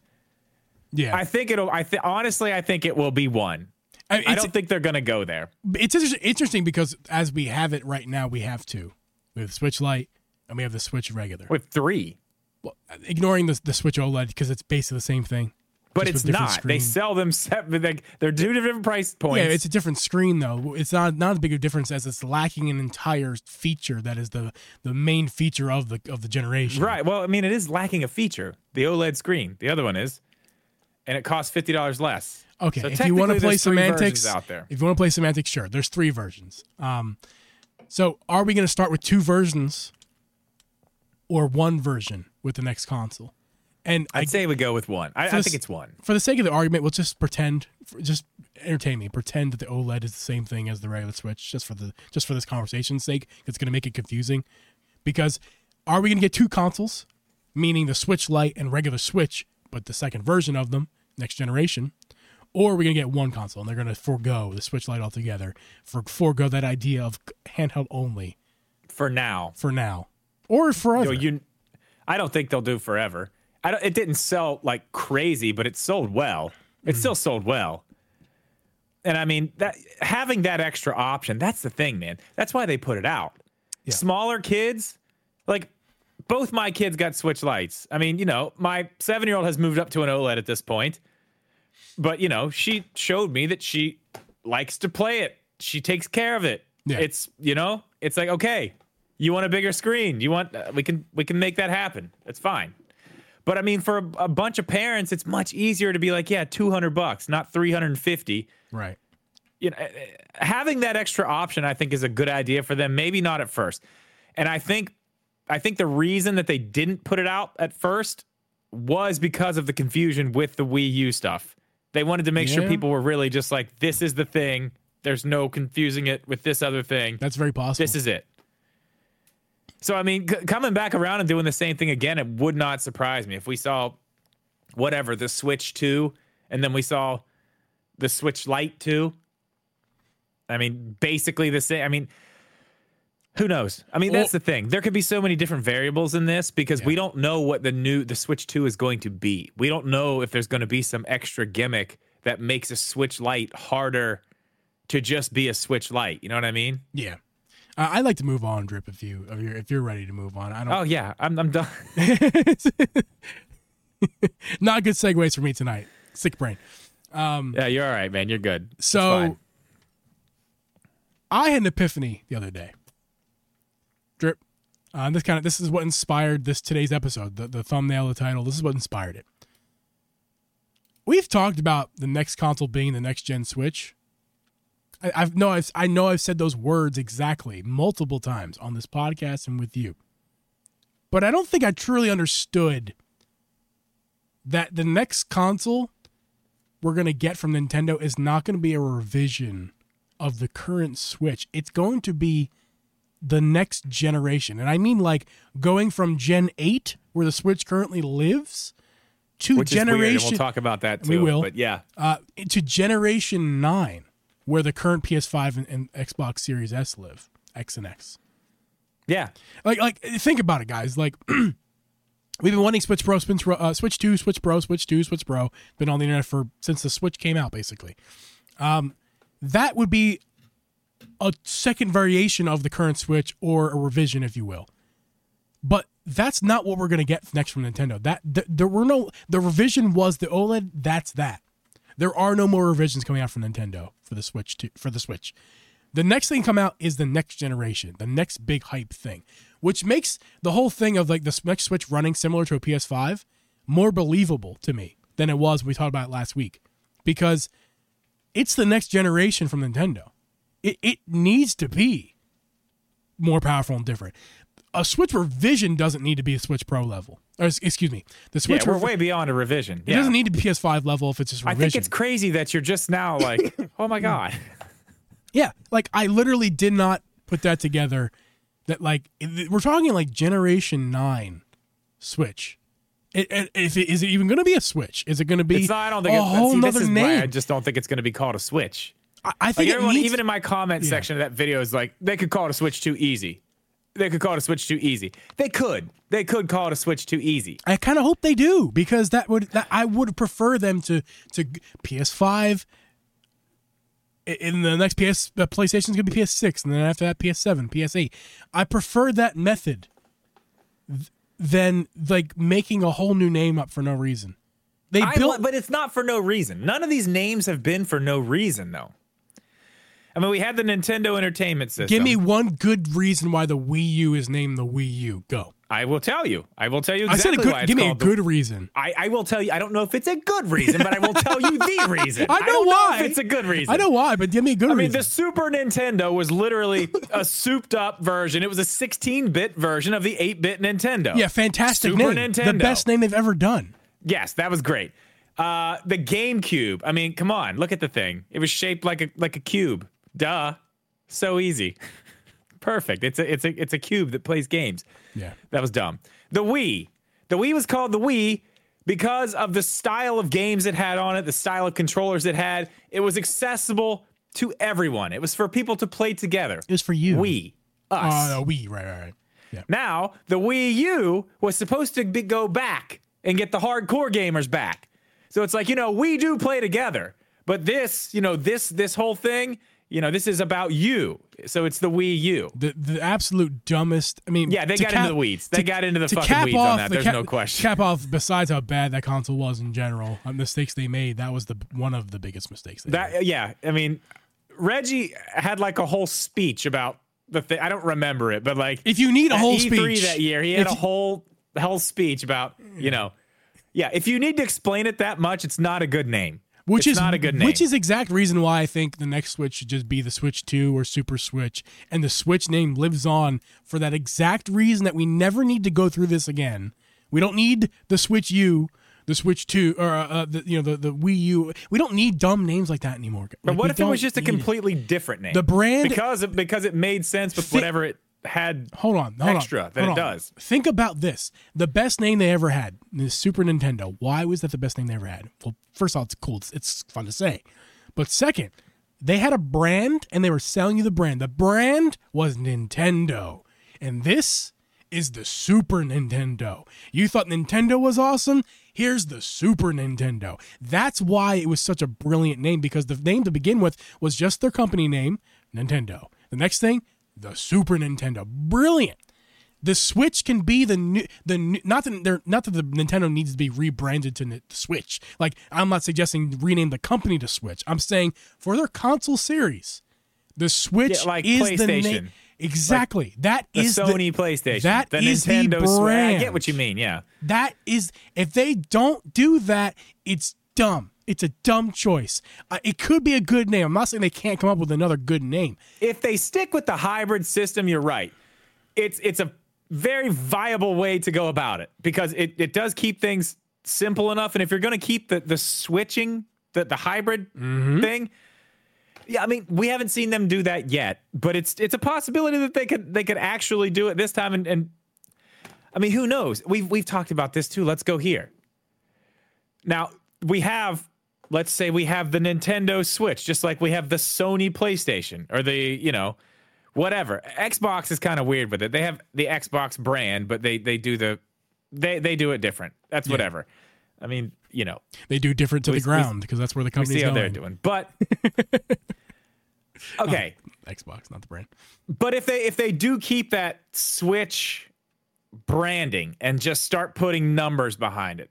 yeah, I think it'll. I th- honestly, I think it will be one. I, I don't think they're gonna go there. it's interesting because as we have it right now, we have two. We have the Switch Lite and we have the Switch regular. With three, Well, ignoring the the Switch OLED because it's basically the same thing. But just it's not. They sell them separate. Like, they're two different price points. Yeah, it's a different screen though. It's not not as big a difference as it's lacking an entire feature that is the the main feature of the of the generation. right. Well, I mean, it is lacking a feature. The OLED screen. The other one is, and it costs fifty dollars less. Okay, So if you want to play semantics out there. if you want to play semantics, sure. There's three versions. Um, so are we going to start with two versions or one version with the next console? And I I'd say we go with one. I, I think it's one. for the sake of the argument, we'll just pretend, just entertain me. Pretend that the OLED is the same thing as the regular Switch, just for the just for this conversation's sake. It's going to make it confusing, because are we going to get two consoles, meaning the Switch Lite and regular Switch, but the second version of them, next generation, or are we going to get one console and they're going to forego the Switch Lite altogether, for forego that idea of handheld only For now. for now, or forever? Yo, you, I don't think they'll do forever. I don't, it didn't sell like crazy, but it sold well. It still sold well. And I mean that having that extra option, that's the thing, man. That's why they put it out. Yeah. Smaller kids, like both my kids got Switch Lites. I mean, you know, my seven year old has moved up to an OLED at this point. But you know, she showed me that she likes to play it. She takes care of it. Yeah. It's you know, it's like okay, you want a bigger screen. You want uh, we can we can make that happen. It's fine. But I mean, for a, a bunch of parents, it's much easier to be like, yeah, two hundred bucks, not three hundred and fifty. right. You know, uh, having that extra option, I think, is a good idea for them. Maybe not at first, and I think, I think the reason that they didn't put it out at first was because of the confusion with the Wii U stuff. They wanted to make sure people were really just like, this is the thing. There's no confusing it with this other thing. That's very possible. This is it. So I mean, c- coming back around and doing the same thing again, it would not surprise me if we saw whatever the Switch Two, and then we saw the Switch Lite Two. I mean, basically the same. I mean, who knows? I mean, that's Well- the thing. There could be so many different variables in this because we don't know what the new the Switch Two is going to be. We don't know if there's going to be some extra gimmick that makes a Switch Lite harder to just be a Switch Lite. You know what I mean? Yeah. Uh, I'd like to move on, Drip. If you if you're if you're ready to move on, I don't. Oh yeah, I'm I'm done. (laughs) Not good segues for me tonight. Sick brain. yeah, you're all right, man. You're good. So. I had an epiphany the other day. Drip. Uh, this kind of this is what inspired this today's episode. The the thumbnail, the title. This is what inspired it. We've talked about the next console being the next gen Switch. I, I've no, I've, I know I've said those words exactly multiple times on this podcast and with you, but I don't think I truly understood that the next console we're going to get from Nintendo is not going to be a revision of the current Switch. It's going to be the next generation. And I mean like going from Gen 8 where the Switch currently lives to which generation we'll talk about that too. We will. but yeah, uh to generation 9 where the current PS5 and, and Xbox Series S live, X and X. yeah. Like like think about it guys, like (clears throat) We've been wanting Switch Pro, Switch, Pro, uh, Switch Two, Switch Pro, Switch Two, Switch Pro. Been on the internet for since the Switch came out, basically. Um, that would be a second variation of the current Switch or a revision, if you will. But that's not what we're going to get next from Nintendo. That th- there were no the revision was the OLED. That's that. There are no more revisions coming out from Nintendo for the Switch to, for the Switch. The next thing come out is the next generation, the next big hype thing, which makes the whole thing of like the next Switch running similar to a PS5 more believable to me than it was when we talked about it last week, because it's the next generation from Nintendo. It it needs to be more powerful and different. A Switch revision doesn't need to be a Switch Pro level. Or, excuse me, the Yeah, Switch we're rev- way beyond a revision. it Yeah. doesn't need to be PS5 level if it's just I think it's crazy that you're just now like, (coughs) oh my god. Yeah, like I literally did not put that together. That like we're talking like Generation Nine Switch. It, it, if it, is it even going to be a Switch? Is it going to be It's not. I don't think a it's, whole see, this is name? why I just don't think it's going to be called a Switch. I, I think it everyone, needs, even in my comment Yeah. section of that video is like, they could call it a Switch too easy. They could call it a Switch too easy. They could. They could call it a Switch too easy. I kind of hope they do because that would that I would prefer them to to PS5. In the next PS, PlayStation's gonna be PS6, and then after that PS7, PS8. I prefer that method than like making a whole new name up for no reason. They I built, but it's not for no reason. None of these names have been for no reason, though. I mean, we had the Nintendo Entertainment System. Give me one good reason why the Wii U is named the Wii U. Go. I will tell you. I will tell you I said exactly a good. Give me a called the- good reason. I, I will tell you. I don't know if it's a good reason, but I will tell you the (laughs) reason. I know don't why. if it's a good reason. I know why, but give me a good reason. I mean, the Super Nintendo was literally (laughs) a souped up version. It was a 16 bit version of the 8 bit Nintendo. yeah, fantastic Super name. The Nintendo. best name they've ever done. Yes, that was great. Uh, the GameCube. I mean, come on, look at the thing. It was shaped like a like a cube. Duh. So easy. (laughs) Perfect. It's a it's a it's a cube that plays games. Yeah. That was dumb. The Wii. The Wii was called the Wii because of the style of games it had on it, the style of controllers it had. It was accessible to everyone. It was for people to play together. It was for you. We, us. Oh, no, we. Right, right, right. Yeah. Now, the Wii U was supposed to be, go back and get the hardcore gamers back. So it's like, you know, we do play together. But this, you know, this this whole thing, you know, this is about you. So it's the Wii U. The the absolute dumbest. I mean, Yeah, they got cap- into the weeds. They to- got into the fucking weeds on that. the There's cap- no question. Cap off. Besides how bad that console was in general, uh, mistakes they made. That was the one of the biggest mistakes. They made. That yeah, I mean, Reggie had like a whole speech about the thing. I don't remember it, but like If you need a whole E3 speech that year, he had a whole whole speech about you know, yeah. If you need to explain it that much, it's not a good name. Which It's is not a good name. Which is exact reason why I think the next Switch should just be the Switch Two or Super Switch, and the Switch name lives on for that exact reason that we never need to go through this again. We don't need the Switch U, the Switch Two, or uh, the you know the the Wii U. We don't need dumb names like that anymore. But Like, what if it was just a need it. completely different name? The brand- because it, because it made sense with Thi- whatever it had. Hold on, hold extra on, that hold it on. does. Think about this: the best name they ever had, the Super Nintendo. Why was that the best name they ever had? Well, first of all, it's cool. It's, it's fun to say, but second, they had a brand and they were selling you the brand. The brand was Nintendo, and this is the Super Nintendo. You thought Nintendo was awesome? Here's the Super Nintendo. That's why it was such a brilliant name because the name to begin with was just their company name, Nintendo. The next thing, the Super Nintendo. Brilliant. The Switch can be the new, the new, not that they're not that the Nintendo needs to be rebranded to the Switch. Like I'm not suggesting rename the company to Switch. I'm saying for their console series, the Switch Yeah, like is the PlayStation. name. Exactly. that The is Sony PlayStation, that the is the Nintendo Switch. I get what you mean. Yeah, That is, if they don't do that, it's dumb. It's a dumb choice. Uh, it could be a good name. I'm not saying they can't come up with another good name. if they stick with the hybrid system, you're right. It's it's a very viable way to go about it because it, it does keep things simple enough. And if you're going to keep the the switching, the the hybrid thing, yeah, I mean we haven't seen them do that yet, but it's it's a possibility that they could they could actually do it this time. And, and I mean, who knows? We've we've talked about this too. Let's go here. Now we have, let's say we have the Nintendo Switch, just like we have the Sony PlayStation or the, you know, whatever. Xbox is kind of weird with it. They have the Xbox brand, but they they do the they they do it different. That's whatever. I mean, you know, They do different to We- the ground because that's where the we company's see how going. they're doing. But (laughs) okay, oh, Xbox, not the brand. but if they if they do keep that Switch branding and just start putting numbers behind it,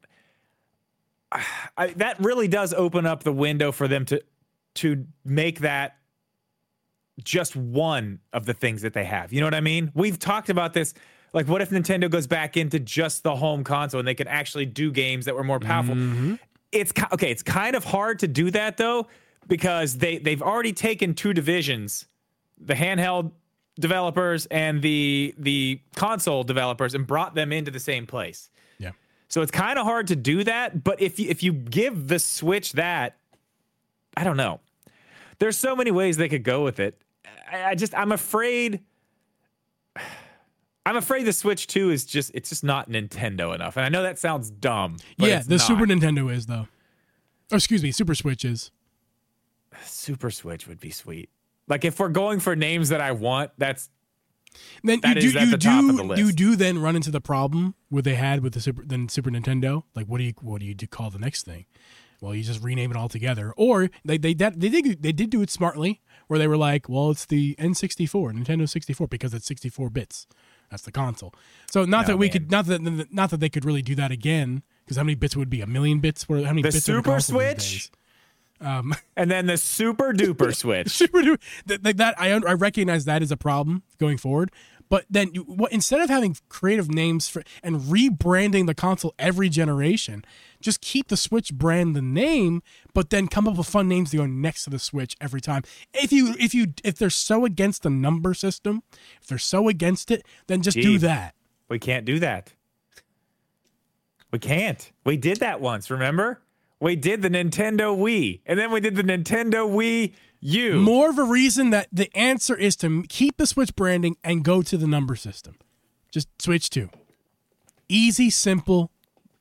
I, that really does open up the window for them to to make that just one of the things that they have. You know what I mean? We've talked about this. Like, what if Nintendo goes back into just the home console and they can actually do games that were more powerful? Mm-hmm. It's okay. It's kind of hard to do that though because they they've already taken two divisions, the handheld developers and the the console developers, and brought them into the same place. So it's kind of hard to do that. But if you, if you give the Switch that, I don't know. There's so many ways they could go with it. I, I just I'm afraid. I'm afraid the Switch 2 is just it's just not Nintendo enough. And I know that sounds dumb. But yeah, it's the not. Super Nintendo is though. Oh, excuse me, Super Switch is. Super Switch would be sweet. Like if we're going for names that I want, that's Then That you do you do of the list. you do then run into the problem what they had with the Super then Super Nintendo. Like, what do you what do you do call the next thing? Well, you just rename it all together, or they they that, they did they did do it smartly, where they were like, well, it's the N64, Nintendo 64, because it's 64 bits. That's the console. So not No, that we man. could not that not that they could really do that again, because how many bits would it be a million bits? How many The bits are in a Super Switch? Um, (laughs) and then the Super Duper Switch. (laughs) super duper that, that, that I I recognize that is a problem going forward, But then, you, what instead of having creative names for and rebranding the console every generation, just keep the Switch brand the name, but then come up with fun names to go next to the Switch every time. If you if you if they're so against the number system, if they're so against it, then just do that. We can't do that. We can't. We did that once, remember? We did the Nintendo Wii, and then we did the Nintendo Wii U. More of a reason that the answer is to keep the Switch branding and go to the number system. Just switch to easy, simple,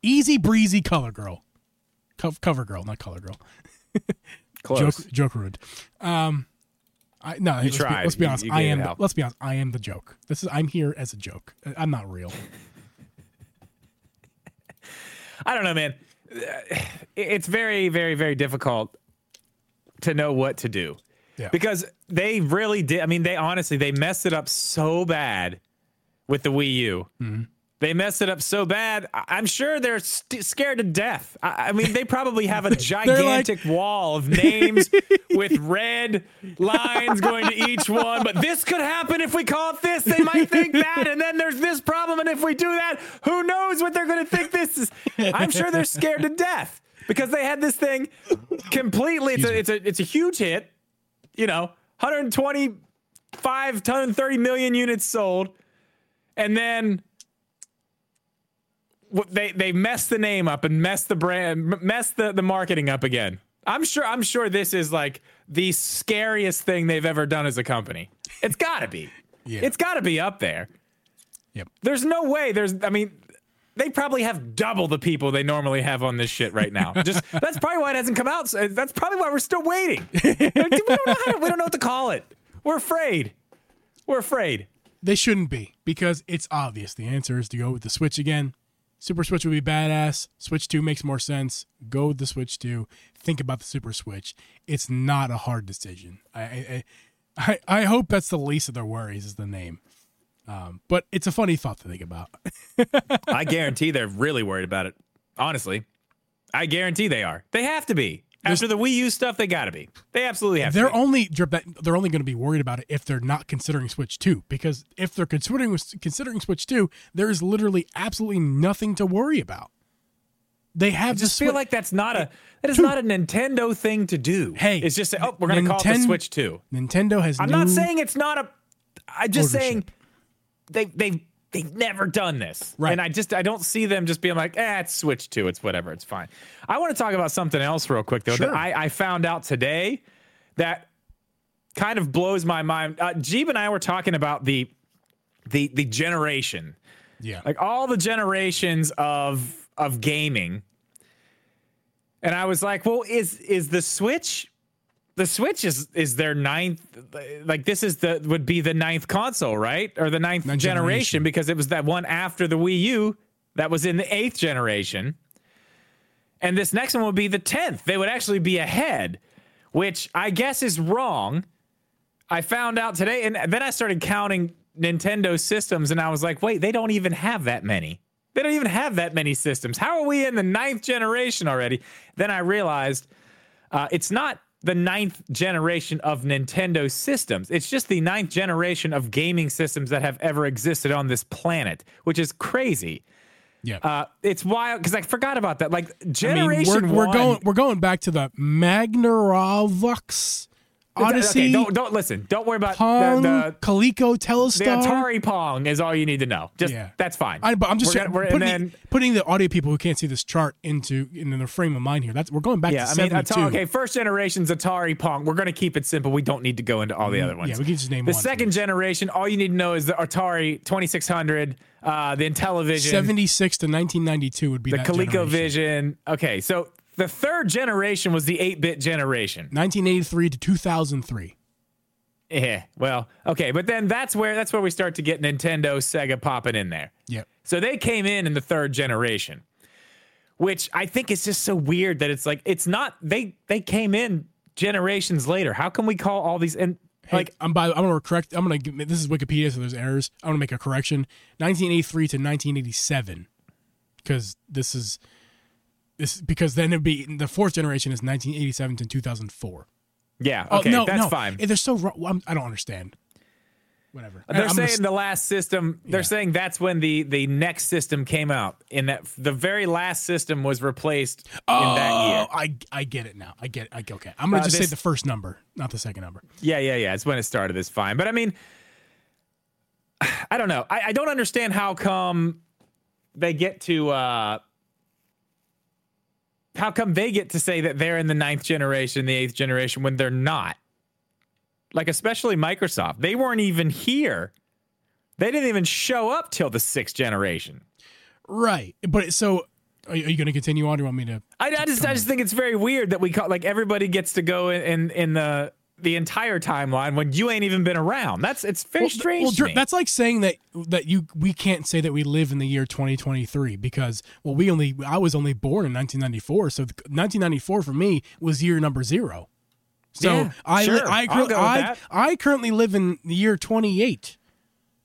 easy breezy color girl, Co- cover girl, not color girl. (laughs) Close. Joke, joke rude. Um, I no. let's Be, let's be honest. you I am. The, let's be honest. I am the joke. This is. I'm here as a joke. I'm not real. (laughs) I don't know, man. (sighs) It's very, very, very difficult to know what to do Yeah. because they really did. I mean, they honestly they messed it up so bad with the Wii U. Mm-hmm. They messed it up so bad. I'm sure they're st- scared to death. I, I mean, they probably have a (laughs) gigantic wall of names with red lines going to each one. But this could happen if we call it this. They might think that, and then there's this problem. And if we do that, who knows what they're going to think this is? I'm sure they're scared to death because they had this thing completely. It's a, it's a it's a huge hit. You know, 125, 130 million units sold, and then they they messed the name up and messed the brand, messed the, the marketing up again. I'm sure I'm sure this is like the scariest thing they've ever done as a company. It's got to be. (laughs) Yeah. It's got to be up there. Yep. There's no way. There's. I mean, they probably have double the people they normally have on this shit right now. Just (laughs) that's probably why it hasn't come out. That's probably why we're still waiting. (laughs) We, don't know how to- we don't know what to call it. We're afraid. We're afraid. They shouldn't be because it's obvious. The answer is to go with the Switch again. Super Switch would be badass. Switch 2 makes more sense. Go with the Switch 2. Think about the Super Switch. It's not a hard decision. I I, I, I hope that's the least of their worries is the name. Um, but it's a funny thought to think about. (laughs) I guarantee they're really worried about it. Honestly, I guarantee they are. They have to be. After the Wii U stuff, they got to be. They absolutely have they're to. Be. only they're only going to be worried about it if they're not considering Switch 2 because if they're considering considering Switch 2, there is literally absolutely nothing to worry about. They have I just feel like that's not a that is not a Nintendo thing to do. Hey, it's just oh, we're gonna call it Switch Two. Nintendo has I'm not saying it's not a. I'm just saying they they they've never done this, Right. and I just I don't see them just being like, eh, it's Switch Two, it's whatever, it's fine. I want to talk about something else real quick though Sure. that I, I found out today that kind of blows my mind. Uh, Geeb and I were talking about the the the generation yeah. like all the generations of of gaming and i was like well is is the switch the switch is is their ninth like this is the would be the ninth console right or the ninth Ninth generation, generation. because it was that one after the wii u that was in the eighth generation and this next one would be the 10th they would actually be ahead which i guess is wrong I found out today, and then I started counting Nintendo systems, and I was like, wait, they don't even have that many. They don't even have that many systems. How are we in the ninth generation already? Then I realized uh, it's not the ninth generation of Nintendo systems. It's just the ninth generation of gaming systems that have ever existed on this planet, which is crazy. Yeah. Uh, it's wild because I forgot about that. Like I mean, generation we're, we're going we're going back to the Magnavox Odyssey, Okay, don't don't listen. Don't worry about Pong, the, the Coleco, The Telstar. Atari Pong is all you need to know. Just Yeah. that's fine. I, but I'm just gonna- putting, then putting the audio people who can't see this chart into in their frame of mind here. That's we're going back yeah, to I mean, 72. Atari, okay, first generation's Atari Pong. We're gonna keep it simple. We don't need to go into all the other ones. Mm, yeah, we can just name the one, second generation. All you need to know is the Atari 2600, uh, the Intellivision, 76 to 1992 would be the ColecoVision. generation. Okay, so the third generation was the 8-bit generation. 1983 to 2003. Yeah, well, okay, but then that's where that's where we start to get Nintendo, Sega popping in there. Yep. So they came in in the third generation, which I think is just so weird that it's like it's not they they came in generations later. How can we call all these and Hey, like I'm by. I'm gonna correct. I'm gonna. give- This is Wikipedia, so there's errors. I'm gonna make a correction. 1983 to 1987, because this is this because then it'd be the fourth generation is 1987 to 2004. yeah, Oh okay, no, that's no, fine. They're so wrong. I'm, I don't understand. whatever. They're I'm saying gonna- the last system. They're Yeah. saying that's when the the next system came out. In that the very last system was replaced oh, in that year. I I get it now. I get. It. I, okay, I'm gonna Uh, just this- say the first number, not the second number. Yeah, yeah, yeah. It's when it started. It's fine. But I mean, (sighs) I don't know. I, I don't understand how come they get to. uh How come they get to say that they're in the ninth generation, the eighth generation, when they're not? Like, especially Microsoft. They weren't even here. They didn't even show up till the sixth generation. Right, but so are you, are you going to continue on? Do you want me to? I, I just I just think it's very weird that we call like everybody gets to go in in, in the the entire timeline when you ain't even been around. That's it's very Well, strange. well, that's like saying that that you we can't say that we live in the year 2023 because well we only I was only born in 1994 so 1994 for me was year number 0. So Yeah, I sure. I, I'll go with I, that. I currently live in the year 28.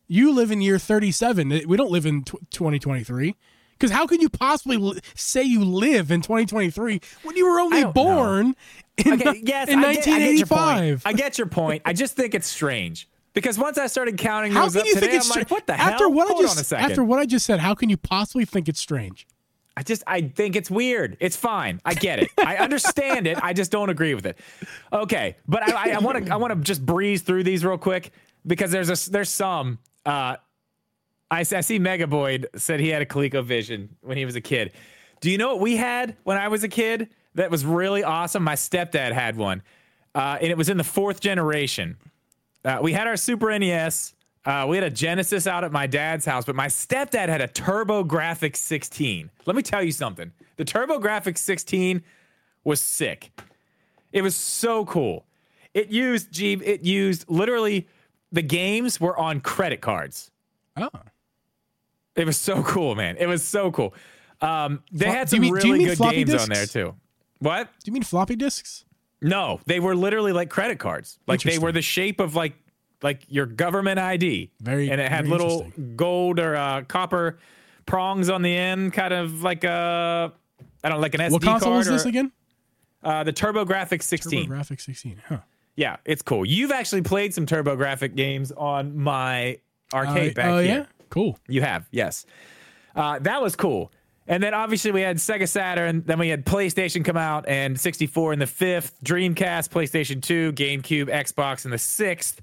You live in year 37. Uh, we don't live in 2023. Because how can you possibly say you live in 2023 when you were only don't know. In, Okay, yes, in I get, I get 1985? I get your point. I just think it's strange because once I started counting How those can up you today, think it's I'm like, what the after hell? what Hold I on a just second. after what I just said? How can you possibly think it's strange? I just I think it's weird. It's fine. I get it. I understand it. I just don't agree with it. Okay, but I want to I want to just breeze through these real quick because there's a there's some. Uh, I, I see Megaboyd said he had a ColecoVision when he was a kid. Do you know what we had when I was a kid that was really awesome? My stepdad had one, uh, and it was in the fourth generation. Uh, we had our Super NES. Uh, we had a Genesis out at my dad's house, but my stepdad had a TurboGrafx 16. Let me tell you something. The TurboGrafx 16 was sick. It was so cool. It used Geeb. It used literally the games were on credit cards. Oh. It was so cool, man. It was so cool. Um, they Flo- had some mean- really good games on there too. What? Do you mean floppy disks? No, they were literally like credit cards. Like they were the shape of like like your government ID. Very- and it had little gold or uh, copper prongs on the end, kind of like a I don't know, like an SD card. What console card. is this again? Uh, the TurboGrafx 16. TurboGrafx 16. Huh. Yeah, it's cool. You've actually played some TurboGrafx games on my arcade Uh, back oh, here. yeah? Cool. You have, yes. Uh, that was cool. And then obviously we had Sega Saturn. Then we had PlayStation come out and 64 in the fifth, Dreamcast, PlayStation 2, GameCube, Xbox in the sixth.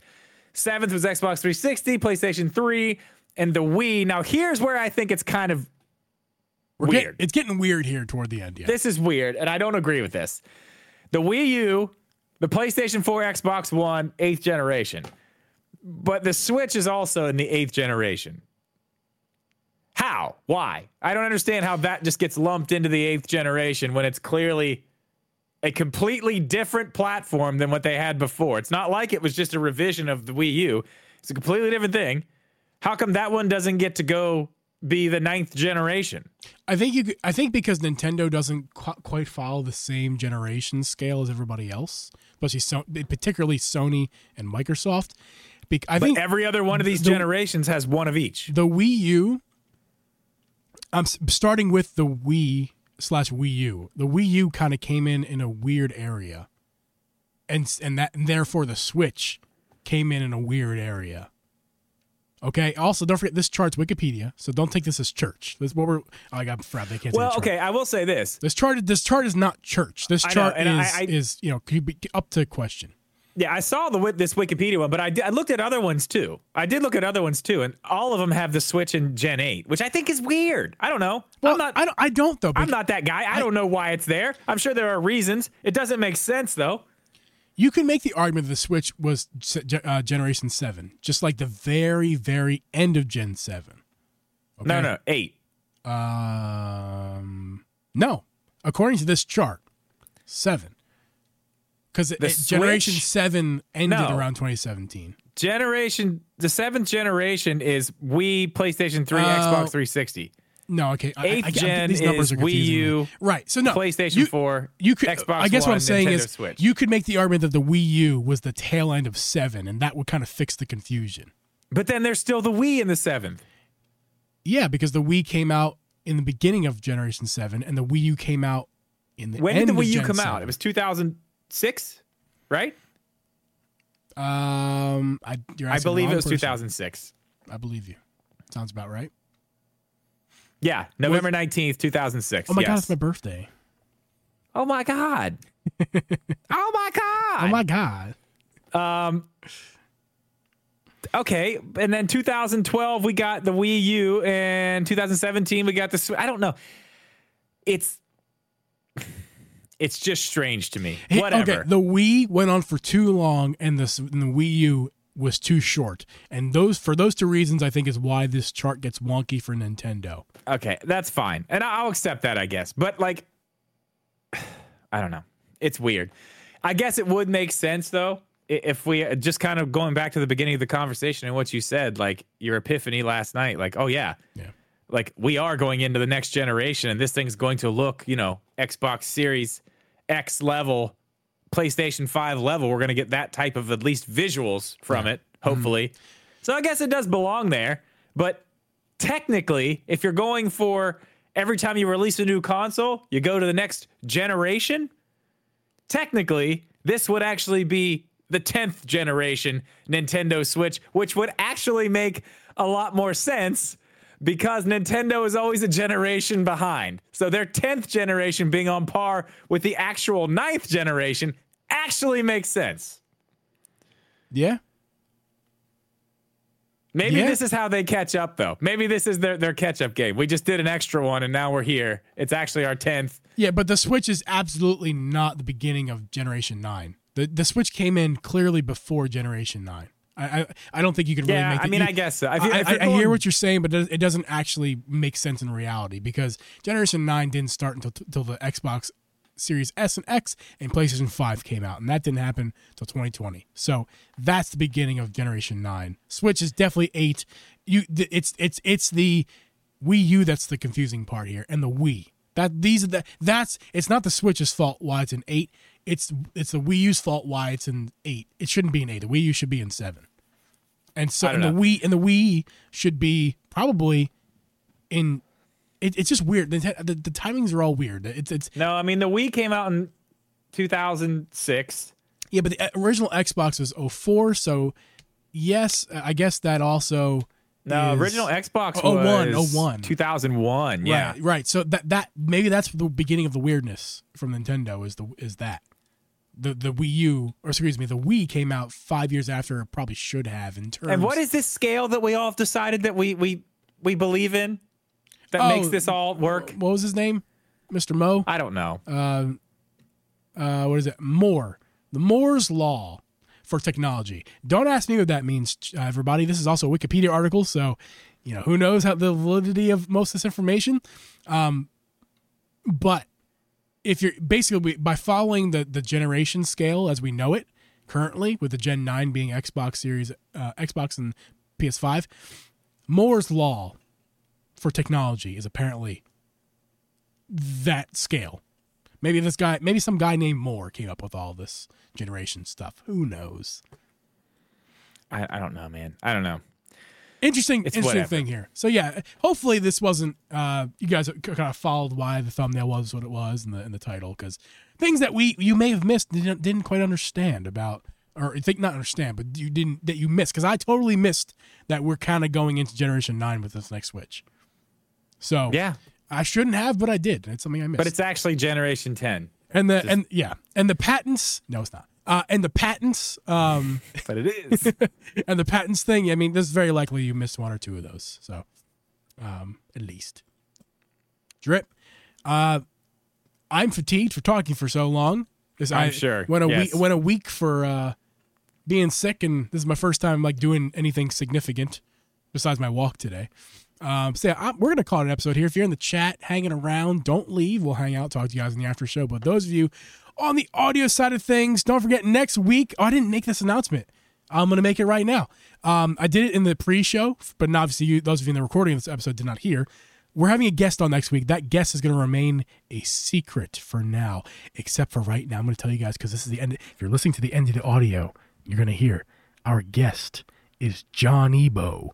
Seventh was Xbox 360, PlayStation 3, and the Wii. Now here's where I think it's kind of We're weird. it's getting weird here toward the end. Yeah. this is weird, and I don't agree with this. The Wii U, the PlayStation 4, Xbox One, eighth generation. But the Switch is also in the eighth generation. How? Why? I don't understand how that just gets lumped into the eighth generation when it's clearly a completely different platform than what they had before. It's not like it was just a revision of the Wii U, it's a completely different thing. How come that one doesn't get to go be the ninth generation? I think you. I think because Nintendo doesn't qu- quite follow the same generation scale as everybody else, especially so, particularly Sony and Microsoft. I But think every other one of these the- generations has one of each. the Wii U. I'm starting with the Wii slash Wii U. The Wii U kind of came in in a weird area, and and that and therefore the Switch came in in a weird area. Okay. Also, don't forget this chart's Wikipedia, so don't take this as church. This is what we're. Oh, I got Fred. They can't. Well, chart. okay, I will say this. This chart. This chart is not church. This I know, chart I- is I- is you know could be up to question. Yeah, I saw the this Wikipedia one, but I, did, I looked at other ones too. I did look at other ones too, and all of them have the Switch in Gen 8, which I think is weird. I don't know. Well, I'm not. I don't. I don't though. I'm not that guy. I, don't know why it's there. I'm sure there are reasons. It doesn't make sense though. You can make the argument that the Switch was uh, Generation Seven, just like the very, very end of Gen Seven. No, no, eight. Um, no. According to this chart, seven. Because Generation Seven ended No. around 2017. Generation, the seventh generation is Wii, PlayStation 3, Oh. Xbox 360. No, okay. I- I- Eighth I, gen these numbers is are confusing Wii me. U, right? So no, PlayStation you- 4, You could. Xbox I guess what One, I'm saying Nintendo is, Switch. you could make the argument that the Wii U was the tail end of seven, and that would kind of fix the confusion. But then there's still the Wii in the seventh. Yeah, because the Wii came out in the beginning of Generation Seven, and the Wii U came out in the When did the Wii U come 7. out? It was 2006, right? Um, I you're I believe it was 2006. I believe you. Sounds about right. Yeah, November 19th, 2006. Oh my god, it's my birthday. (laughs) Oh my god. oh my god. Oh my god. Okay, and then 2012 we got the Wii U, and 2017 we got the. I don't know. It's it's just strange to me. Whatever. Okay, the Wii went on for too long, and the and the Wii U was too short. And those for those two reasons, I think is why this chart gets wonky for Nintendo. Okay, that's fine, and I'll accept that, I guess. But like, (sighs) I don't know. It's weird. I guess it would make sense though if we uh, just kind of going back to the beginning of the conversation and what you said, like your epiphany last night. Like, oh yeah, Yeah. like we are going into the next generation, and this thing's going to look, you know, Xbox Series X level, PlayStation Five level. We're going to get that type of at least visuals from it, hopefully. Mm-hmm. So I guess it does belong there, but technically, if you're going for every time you release a new console, you go to the next generation, technically, this would actually be the 10th generation Nintendo Switch, which would actually make a lot more sense because Nintendo is always a generation behind. So their 10th generation being on par with the actual ninth generation actually makes sense. Yeah. Maybe Yeah. this is how they catch up, though. Maybe this is their, their catch up game. We just did an extra one and now we're here. It's actually our 10th. Yeah, but the Switch is absolutely not the beginning of Generation Nine. The the Switch came in clearly before Generation Nine. I I, I don't think you can really Yeah, make. I mean, you- I guess so. I, If I, if you're I hear what you're saying, but it it doesn't actually make sense in reality because Generation Nine didn't start until until the Xbox Series S and X and PlayStation Five came out, and that didn't happen until 2020. So that's the beginning of Generation Nine. Switch is definitely eight. You, it's it's it's the Wii U that's the confusing part here, and the Wii. That these are the that's it's not the Switch's fault why it's an eight. It's it's the Wii U's fault why it's an eight. It shouldn't be an eight. The Wii U should be in seven. And so and the Wii and the Wii should be probably in. It, it's just weird. The, the, the timings are all weird. It's it's No, I mean, the Wii came out in 2006. yeah, but the uh, original Xbox was 04, so yes, I guess that also. No, original Xbox Oh, was 01, 01. 2001. Yeah. Right, right. So that that maybe that's the beginning of the weirdness from Nintendo is the is that the the Wii U or excuse me the Wii came out five years after it probably should have in terms. And what is this scale that we all have decided that we we we believe in that Oh, makes this all work? what was his name, Mister Mo? I don't know. uh, what is it? Moore. The Moore's Law for technology. Don't ask me what that means, uh, everybody. This is also a Wikipedia article, so you know who knows how the validity of most of this information. Um, but if you're basically by following the the generation scale as we know it currently, with the Gen Nine being Xbox Series, uh, Xbox and PS5, Moore's Law for technology is apparently that scale. Maybe this guy, maybe some guy named Moore came up with all this generation stuff. Who knows? I, I don't know, man. I don't know. Interesting, It's interesting whatever. thing here. So yeah, hopefully this wasn't. Uh, you guys kind of followed why the thumbnail was what it was and the and the title because things that we you may have missed didn't didn't quite understand about or think not understand, but you didn't that you missed because I totally missed that we're kind of going into Generation Nine with this next Switch. So Yeah. I shouldn't have, but I did. It's something I missed. But it's actually Generation 10. and the and yeah, and the patents. No, it's not. Uh, and the patents. Um, (laughs) But it is. (laughs) and the patents thing. I mean, this is very likely you missed one or two of those. So, um, at least. Drip. Uh, I'm fatigued for talking for so long. This, I'm I sure, Went a yes. week. Went a week for uh, being sick, and this is my first time like doing anything significant besides my walk today. Um, so yeah, I'm, we're gonna call it an episode here. If you're in the chat, hanging around, don't leave. We'll hang out, talk to you guys in the after show. But those of you on the audio side of things, don't forget next week. Oh, I didn't make this announcement. I'm gonna make it right now. Um, I did it in the pre-show, but obviously, you, those of you in the recording of this episode did not hear. We're having a guest on next week. That guest is going to remain a secret for now, except for right now. I'm going to tell you guys because this is the end. If you're listening to the end of the audio, you're going to hear our guest is John Ebo.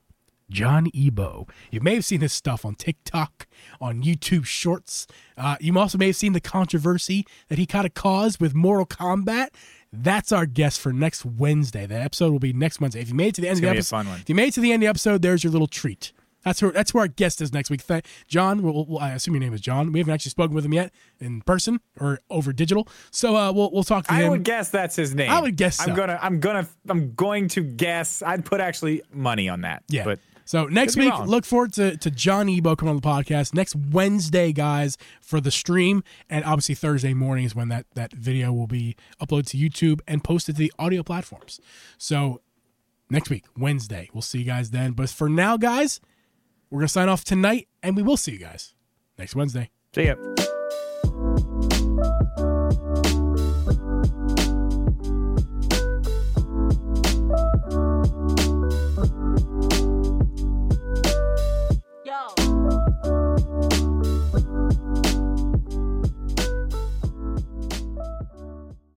John Ebo. You may have seen his stuff on TikTok, on YouTube Shorts. Uh, you also may have seen the controversy that he kind of caused with Mortal Kombat. That's our guest for next Wednesday. The episode will be next Wednesday. If you made it to the end of the gonna be a episode, if you made it to the end of the episode, there's your little treat. That's who that's who our guest is next week. Th- John, we'll, we'll- I assume your name is John. We haven't actually spoken with him yet in person or over digital. So uh, we'll we'll talk to I him. would guess that's his name. I would guess I'm gonna. I'm gonna. I'm going to guess. I'd put actually money on that. Yeah. But so next Could week, look forward to, to John Ebo coming on the podcast next Wednesday, guys, for the stream, and obviously Thursday morning is when that that video will be uploaded to YouTube and posted to the audio platforms. So next week, Wednesday, we'll see you guys then. But for now, guys, we're gonna sign off tonight, and we will see you guys next Wednesday. see ya.